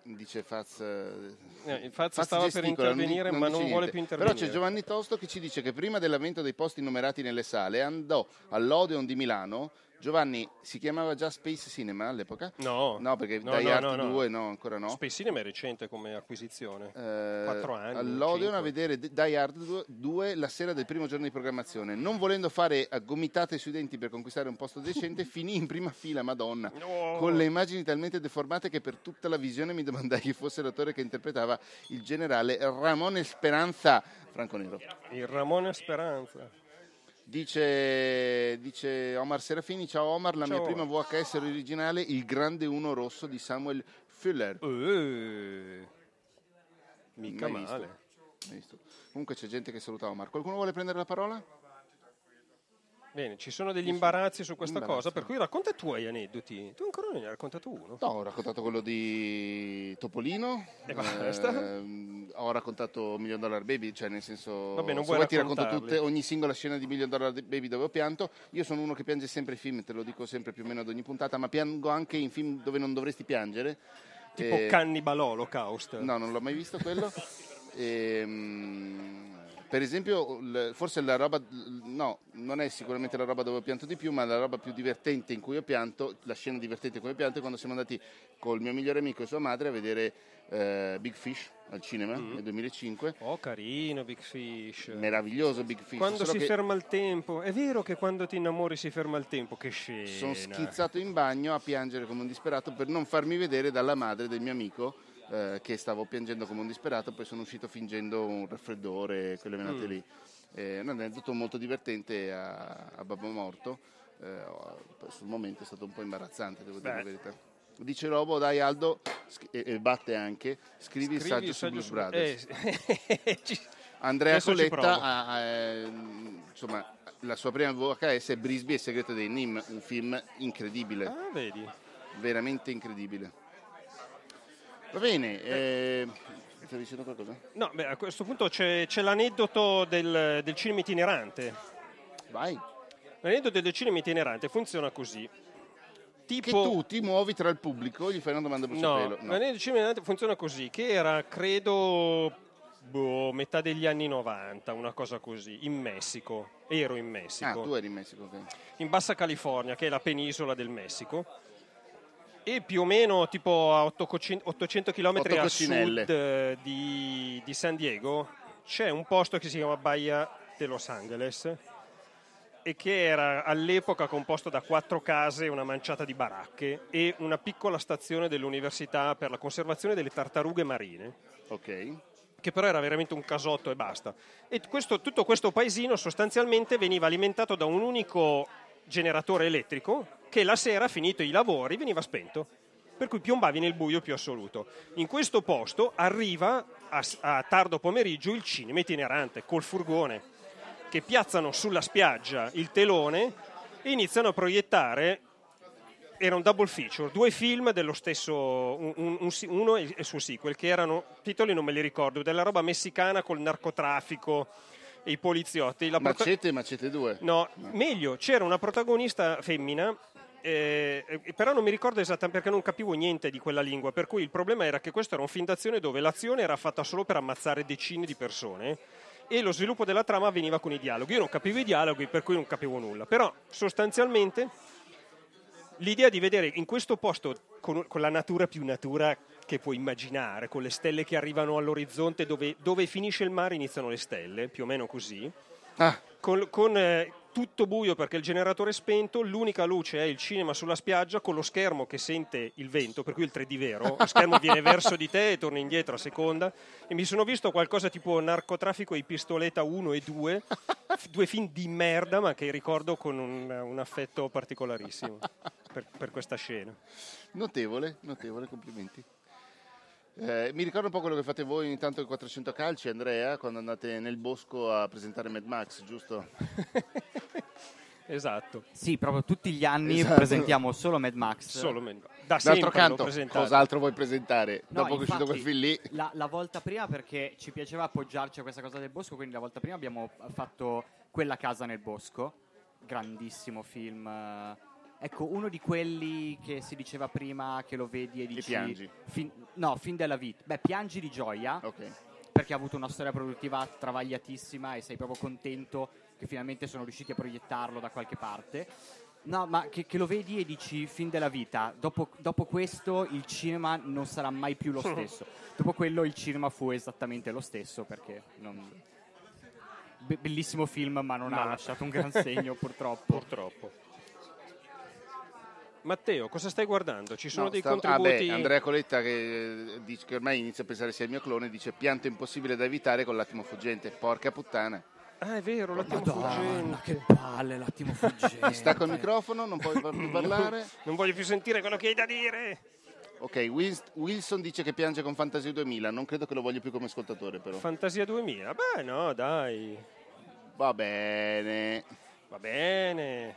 Dice Faz. eh, Eh, Faz Faz stava per gesticola, non intervenire, non ma non vuole niente. più Però intervenire. c'è Giovanni Tosto che ci dice che prima dell'avvento dei posti numerati nelle sale andò all'Odeon di Milano. Giovanni si chiamava già Space Cinema all'epoca? No, No, perché No, dai no, Art no, no. 2 no, ancora no. Space Cinema è recente come acquisizione. Eh, Quattro anni. all'Odeon a vedere Die Hard 2 la sera del primo giorno di programmazione. Non volendo fare gomitate sui denti per conquistare un posto decente, (laughs) finì in prima fila, madonna, No. con le immagini talmente deformate che per tutta la visione mi domandai chi fosse l'attore che interpretava il generale Ramone Speranza, Franco Nero. Il Ramone Speranza. Dice, dice Omar Serafini, ciao Omar, la Ciao. mia prima VHS originale, Il Grande Uno Rosso di Samuel Fuller. Eh, mica Mai visto. male. Mai visto. Comunque c'è gente che saluta Omar. Qualcuno vuole prendere la parola? Bene, ci sono degli imbarazzi su questa Imbarazzo. cosa, per cui racconta i tuoi aneddoti. Tu ancora non ne hai raccontato uno. No, ho raccontato quello di Topolino. E basta? ehm, ho raccontato Million Dollar Baby, cioè nel senso. Vabbè, non vuoi ti racconto tutte, ogni singola scena di Million Dollar Baby dove ho pianto. Io sono uno che piange sempre i film, te lo dico sempre più o meno ad ogni puntata, ma piango anche in film dove non dovresti piangere. Tipo Eh, Cannibal Holocaust. No, non l'ho mai visto quello. (laughs) Ehm, per esempio, forse la roba, no, non è sicuramente la roba dove ho pianto di più, ma la roba più divertente in cui ho pianto, la scena divertente in cui ho pianto è quando siamo andati col mio migliore amico e sua madre a vedere eh, Big Fish al cinema Mm. nel 2005. Oh, carino, Big Fish. Meraviglioso Big Fish. Quando solo si ferma il tempo. È vero che quando ti innamori si ferma il tempo. Che scena. sono schizzato in bagno a piangere come un disperato per non farmi vedere dalla madre del mio amico eh, che stavo piangendo come un disperato, poi sono uscito fingendo un raffreddore, quelle menate Mm. lì. Eh, un aneddoto molto divertente a, a Babbo Morto, eh, sul momento è stato un po' imbarazzante, devo dire Beh. la verità. Dice Robo, dai Aldo, sch- e, batte anche, scrivi, il Scrivi saggio su Blues su- Brothers. eh, (laughs) ci- Andrea Coletta, provo. ha- ha, insomma, la sua prima VHS è Brisby e il segreto dei Nim, un film incredibile, Ah, veramente incredibile. Va bene, eh, stavi dicendo qualcosa? No, beh, a questo punto c'è, c'è l'aneddoto del, del cinema itinerante. Vai. L'aneddoto del cinema itinerante funziona così. Che Tipo, tu ti muovi tra il pubblico, gli fai una domanda a no, bruciapelo. l'aneddoto del cinema itinerante funziona così, che era, credo, boh, metà degli anni 90, una cosa così, in Messico. Ero in Messico. Ah, tu eri in Messico, ok. in Bassa California, che è la penisola del Messico, e più o meno tipo a 800, 800 km a sud eh, di, di San Diego c'è un posto che si chiama Bahia de Los Angeles e che era all'epoca composto da quattro case, una manciata di baracche e una piccola stazione dell'Università per la conservazione delle tartarughe marine Ok. che però era veramente un casotto e basta. E questo- tutto questo paesino sostanzialmente veniva alimentato da un unico generatore elettrico che la sera, finito i lavori, veniva spento. Per cui piombavi nel buio più assoluto. In questo posto arriva a, a tardo pomeriggio il cinema itinerante col furgone che piazzano sulla spiaggia il telone e iniziano a proiettare era un double feature, due film dello stesso, un- un- uno e il suo sequel, che erano, titoli non me li ricordo, della roba messicana col narcotraffico i poliziotti. La prota- Macete Macete 2. No, meglio, c'era una protagonista femmina, eh, però non mi ricordo esattamente perché non capivo niente di quella lingua, per cui il problema era che questo era un film d'azione dove l'azione era fatta solo per ammazzare decine di persone e lo sviluppo della trama avveniva con i dialoghi. Io non capivo i dialoghi, per cui non capivo nulla, però sostanzialmente l'idea di vedere in questo posto con, con la natura più natura che puoi immaginare, con le stelle che arrivano all'orizzonte, dove, dove finisce il mare iniziano le stelle, più o meno così, Ah, con, con, eh, tutto buio perché il generatore è spento, l'unica luce è il cinema sulla spiaggia con lo schermo che sente il vento, per cui il 3D vero, lo schermo viene (laughs) verso di te e torna indietro a seconda. E mi sono visto qualcosa tipo narcotraffico e pistoletta 1 e 2, (laughs) due film di merda ma che ricordo con un, un affetto particolarissimo per, per questa scena. notevole, notevole, complimenti. Eh, mi ricordo un po' quello che fate voi ogni tanto ai 400 calci, Andrea, quando andate nel bosco a presentare Mad Max, giusto? (laughs) Esatto. Sì, proprio tutti gli anni Esatto. presentiamo solo Mad Max. Solo Mad Max. Da D'altro canto, cos'altro vuoi presentare? No, Dopo che è uscito quel film lì, La, la volta prima perché ci piaceva appoggiarci a questa cosa del bosco, quindi la volta prima abbiamo fatto Quella casa nel bosco, grandissimo film. Ecco, uno di quelli che si diceva prima che lo vedi e dici... piangi. fin- no, fin della vita. Beh, piangi di gioia ok. perché ha avuto una storia produttiva travagliatissima e sei proprio contento che finalmente sono riusciti a proiettarlo da qualche parte. No, ma che, che lo vedi e dici fin della vita, dopo, dopo questo il cinema non sarà mai più lo (laughs) stesso. dopo quello il cinema fu esattamente lo stesso perché non... Be- bellissimo film ma non ha Ma- lasciato un gran segno (laughs) purtroppo. Purtroppo. Matteo, cosa stai guardando? Ci sono No, dei sta- ah, contributi? beh, Andrea Coletta che, eh, dice che ormai inizia a pensare sia il mio clone, dice pianto impossibile da evitare con l'attimo fuggente. Porca puttana. Ah, è vero, l'attimo Madonna, fuggente. che palle l'attimo fuggente. Mi stacco il microfono, non puoi più parlare. (laughs) Non voglio più sentire quello che hai da dire. Ok, Wils- Wilson dice che piange con Fantasy 2000, non credo che lo voglio più come ascoltatore però. Fantasia 2000. Beh, no, dai. Va bene. Va bene.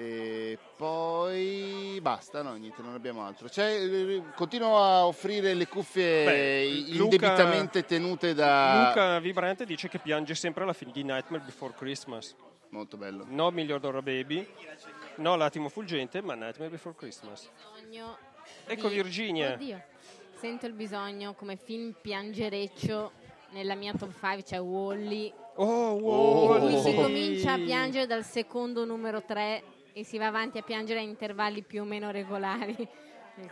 E poi basta, no, niente, non abbiamo altro. Eh, continuo a offrire le cuffie Beh, Luca- indebitamente tenute da... Luca Vibrante dice che piange sempre alla fine di Nightmare Before Christmas. Molto bello. No Miglior Dollar Baby. No L'attimo fuggente, ma Nightmare Before Christmas. bisogno Ecco di- Virginia. Oddio. Sento il bisogno come film piangereccio nella mia top 5 c'è Wally. Oh, In Wall-E. cui si comincia a piangere dal secondo numero 3 e si va avanti a piangere a intervalli più o meno regolari.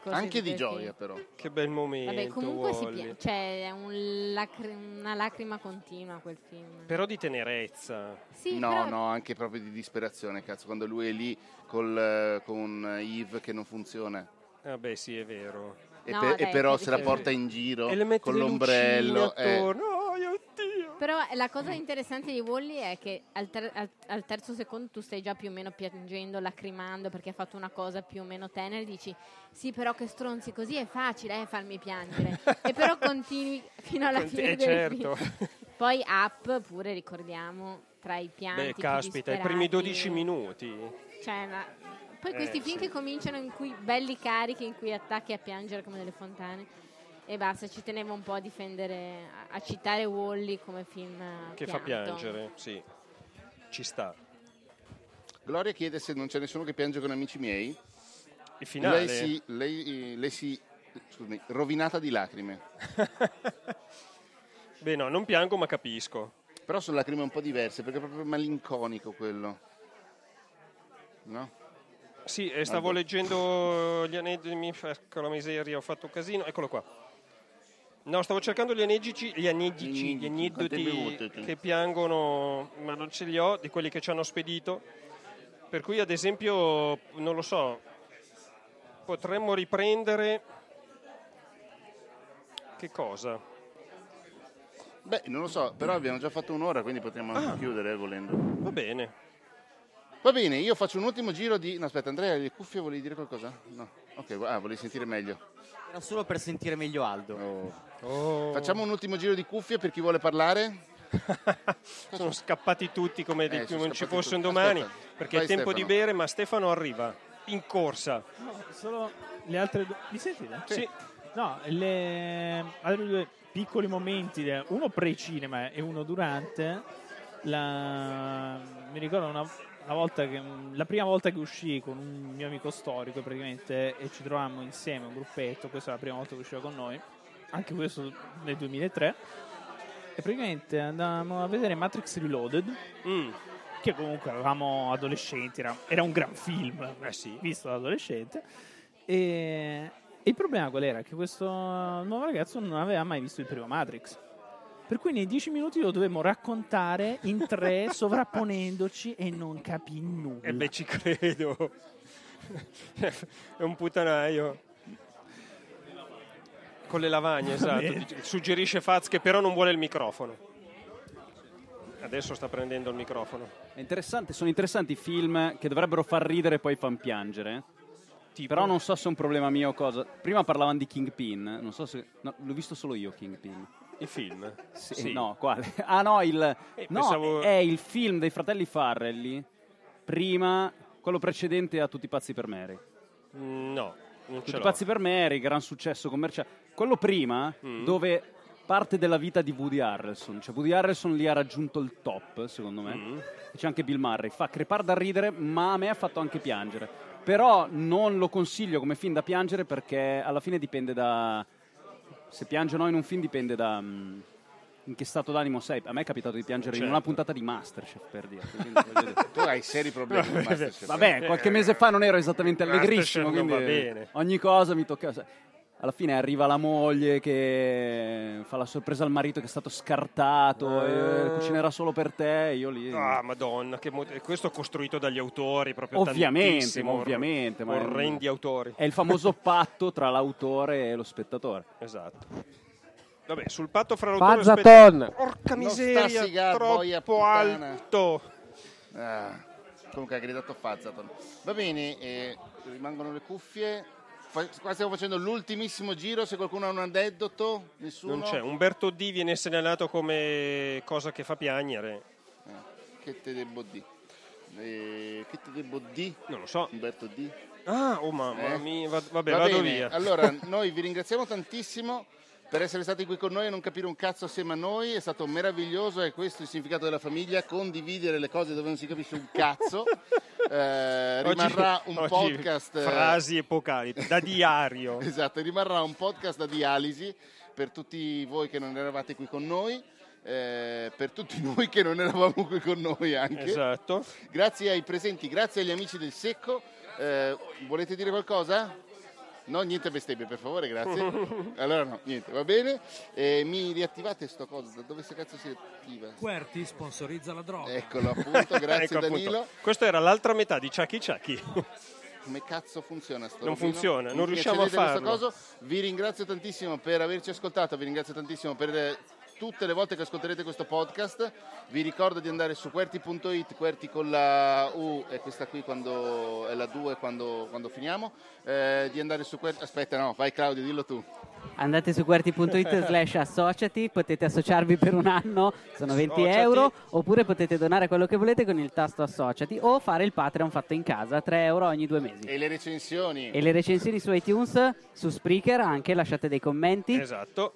Anche di quel gioia film. però. Che bel momento. Vabbè, comunque piange, cioè è un lacri- una lacrima continua quel film. Però di tenerezza. Sì, no, però- no, anche proprio di disperazione, cazzo, quando lui è lì col, eh, con Yves che non funziona. Vabbè, sì, è vero. e, No, per- e dai, però se la porta in giro E le mette con l'ombrello. eh. mio Dio. Però la cosa interessante di Wally è che al, ter- al- al terzo secondo tu stai già più o meno piangendo, lacrimando perché ha fatto una cosa più o meno tenera e dici sì però che stronzi così è facile eh, farmi piangere e però (laughs) continui fino alla fine Eh, del certo. film. Poi Up pure ricordiamo tra i pianti Beh, caspita, i primi 12 minuti. Cioè, ma- Poi Eh, questi film sì. che cominciano in cui belli carichi in cui attacchi a piangere come delle fontane e basta, ci tenevo un po' a difendere a, citare Wally come film eh, Che fa pianto. piangere, sì. Ci sta. Gloria chiede se non c'è nessuno che piange con amici miei. Il finale? Lei si, lei, lei si scusami, rovinata di lacrime. (laughs) Beh, no, non piango, ma capisco. Però sono lacrime un po' diverse perché è proprio malinconico quello. No? Sì, e stavo leggendo gli aneddoti, ecco la miseria, ho fatto un casino, eccolo qua. No, stavo cercando gli aneddoti, gli aneddoti, gli aneddoti che piangono, ma non ce li ho, di quelli che ci hanno spedito. Per cui, ad esempio, non lo so, potremmo riprendere... Che cosa? Beh, non lo so, però abbiamo già fatto un'ora, quindi potremmo anche Ah. chiudere volendo. Va bene. Va bene, io faccio un ultimo giro di... No, aspetta, Andrea, le cuffie volevi dire qualcosa? No. Ok, ah, volevi sentire meglio. Era solo per sentire meglio Aldo. Oh. Facciamo un ultimo giro di cuffie per chi vuole parlare. (laughs) Sono scappati tutti come Eh, di non ci fosse un domani, Aspetta, perché vai, è tempo di Stefano. bere, ma Stefano arriva in corsa. No, solo le altre due. Mi sentite? Sì. No, le altri due piccoli momenti, uno pre-cinema e uno durante. La... Mi ricordo una, una volta che, la prima volta che uscì con un mio amico storico praticamente e ci trovammo insieme, un gruppetto, questa è la prima volta che usciva con noi, anche questo nel 2003. E praticamente andavamo a vedere Matrix Reloaded, Mm. che comunque eravamo adolescenti, era, era un gran film, Eh sì. visto da adolescente. E, e il problema qual era? Che questo nuovo ragazzo non aveva mai visto il primo Matrix. Per cui nei dieci minuti lo dovevamo raccontare in tre, (laughs) sovrapponendoci e non capì nulla. E beh, ci credo. è un puttanaio. Con le lavagne, esatto. Suggerisce Faz che però non vuole il microfono. Adesso sta prendendo il microfono. È interessante, sono interessanti i film che dovrebbero far ridere e poi fan piangere. Però non so se è un problema mio o cosa. Prima parlavano di Kingpin, non so se. no, l'ho visto solo io Kingpin. Il film? Sì, No, quale? (laughs) Ah no, il. no, pensavo- è il film dei fratelli Farrelly. Prima, quello precedente a Tutti pazzi per Mary. Mm, No, non Tutti pazzi per Mary, gran successo commerciale. Quello prima, Mm. dove parte della vita di Woody Harrelson. Cioè, Woody Harrelson lì ha raggiunto il top, secondo me. Mm. E c'è anche Bill Murray. Fa crepare da ridere, ma a me ha fatto anche piangere. Però non lo consiglio come film da piangere perché alla fine dipende da. Se piange o no in un film dipende da. mm, in che stato d'animo sei. A me è capitato di piangere in Certo. una puntata di Masterchef, per dire. (laughs) Tu hai seri problemi (laughs) con Masterchef. Vabbè, qualche mese fa non ero esattamente allegrissimo, quindi va bene. ogni cosa mi tocca. Alla fine arriva la moglie che fa la sorpresa al marito che è stato scartato e cucinerà solo per te. Io lì. Ah, madonna, che mo- questo costruito dagli autori proprio ovviamente, tantissimo, ma ovviamente. ma è- orrendi autori. È il famoso (laughs) patto tra l'autore e lo spettatore. Esatto. Vabbè, sul patto fra l'autore e lo Fazzaton! spettatore. Porca miseria, sigar, troppo alto. Ah, comunque ha gridato Fazzaton. Va bene, eh, rimangono le cuffie. Qua stiamo facendo l'ultimissimo giro. Se qualcuno ha un aneddoto, nessuno. Non c'è. Umberto D viene segnalato come cosa che fa piangere. Eh, che te debbo di? Eh, che te debbo di? Non lo so. Umberto D. Ah, oh mamma Eh? mia, va- vabbè, Va vado bene, via. Allora, (laughs) noi vi ringraziamo tantissimo per essere stati qui con noi e non capire un cazzo assieme a noi. È stato meraviglioso, è questo il significato della famiglia, condividere le cose dove non si capisce un cazzo. (laughs) Eh, Oggi- rimarrà un oggi podcast... eh, Frasi epocali, da diario. (laughs) Esatto, rimarrà un podcast da dialisi per tutti voi che non eravate qui con noi, eh, per tutti (laughs) noi che non eravamo qui con noi anche. Esatto. Grazie ai presenti, grazie agli amici del Secco. Eh, volete dire qualcosa? No, niente bestemmie, per favore, grazie. (laughs) Allora no, niente, va bene. Eh, mi riattivate sto coso, da dove se cazzo si attiva? Querti sponsorizza la droga. Eccolo appunto, (laughs) grazie Ecco, appunto. Danilo. Questa era l'altra metà di Chucky Chucky. come cazzo funziona sto Non robino. funziona, non Mi riusciamo a farlo. coso. Vi ringrazio tantissimo per averci ascoltato, vi ringrazio tantissimo per eh, tutte le volte che ascolterete questo podcast. Vi ricordo di andare su QWERTY.it, QWERTY con la U e questa qui quando è la 2 quando, quando finiamo. Eh, di andare su QWERTY. Aspetta, no, vai Claudio, dillo tu. Andate su QWERTY.it (laughs) slash associati, potete associarvi per un anno, sono 20 Associati. euro, oppure potete donare quello che volete con il tasto associati o fare il Patreon fatto in casa, 3 euro ogni due mesi. E le recensioni. E le recensioni su iTunes, su Spreaker anche, lasciate dei commenti. Esatto.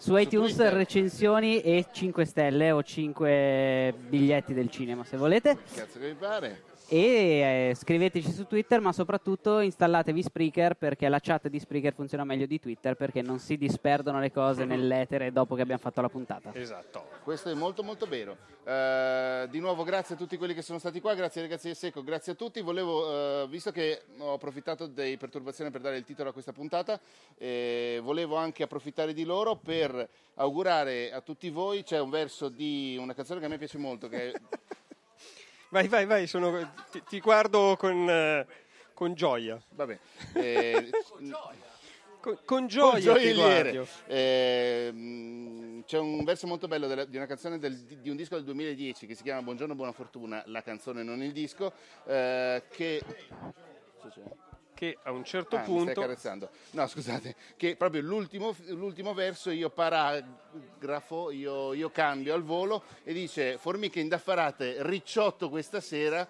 Su iTunes Twitter. recensioni e 5 stelle o 5 biglietti del cinema se volete. Cazzo che mi pare. E eh, scriveteci su Twitter, ma soprattutto installatevi Spreaker perché la chat di Spreaker funziona meglio di Twitter perché non si disperdono le cose nell'etere dopo che abbiamo fatto la puntata. Esatto. Questo è molto molto vero. Eh, di nuovo grazie a tutti quelli che sono stati qua, grazie ragazzi di Secco, grazie a tutti. Volevo, eh, visto che ho approfittato dei perturbazioni per dare il titolo a questa puntata, eh, volevo anche approfittare di loro per augurare a tutti voi, c'è un verso di una canzone che a me piace molto, che è (laughs) Vai, vai, vai, sono- ti, ti guardo con, eh, con gioia. Vabbè. (laughs) eh, Con, con gioia ti gioielliere. guardo. Eh, mh, c'è un verso molto bello della- di una canzone del- di un disco del 2010 che si chiama Buongiorno Buona Fortuna, la canzone non il disco, eh, che... Che a un certo Ah, mi stai punto... carezzando. No, scusate, che proprio l'ultimo, l'ultimo verso io paragrafo, io, io cambio al volo e dice formiche indaffarate, ricciotto questa sera,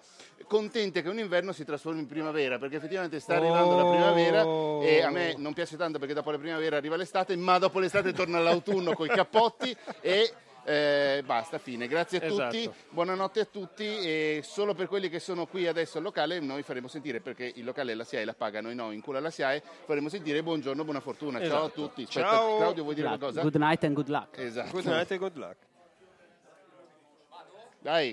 contente che un inverno si trasformi in primavera, perché effettivamente sta arrivando la primavera e a me non piace tanto perché dopo la primavera arriva l'estate, ma dopo l'estate torna l'autunno con i cappotti e... eh, basta, fine. Grazie a Esatto. tutti, buonanotte a tutti e solo per quelli che sono qui adesso al locale noi faremo sentire, perché il locale la SIAE la paga, noi no, in culo alla SIAE, faremo sentire buongiorno, buona fortuna. Ciao a Esatto. tutti. Aspetta, Ciao. Claudio vuoi dire Good qualcosa? good night and good luck. Esatto. Good night e good luck. Dai.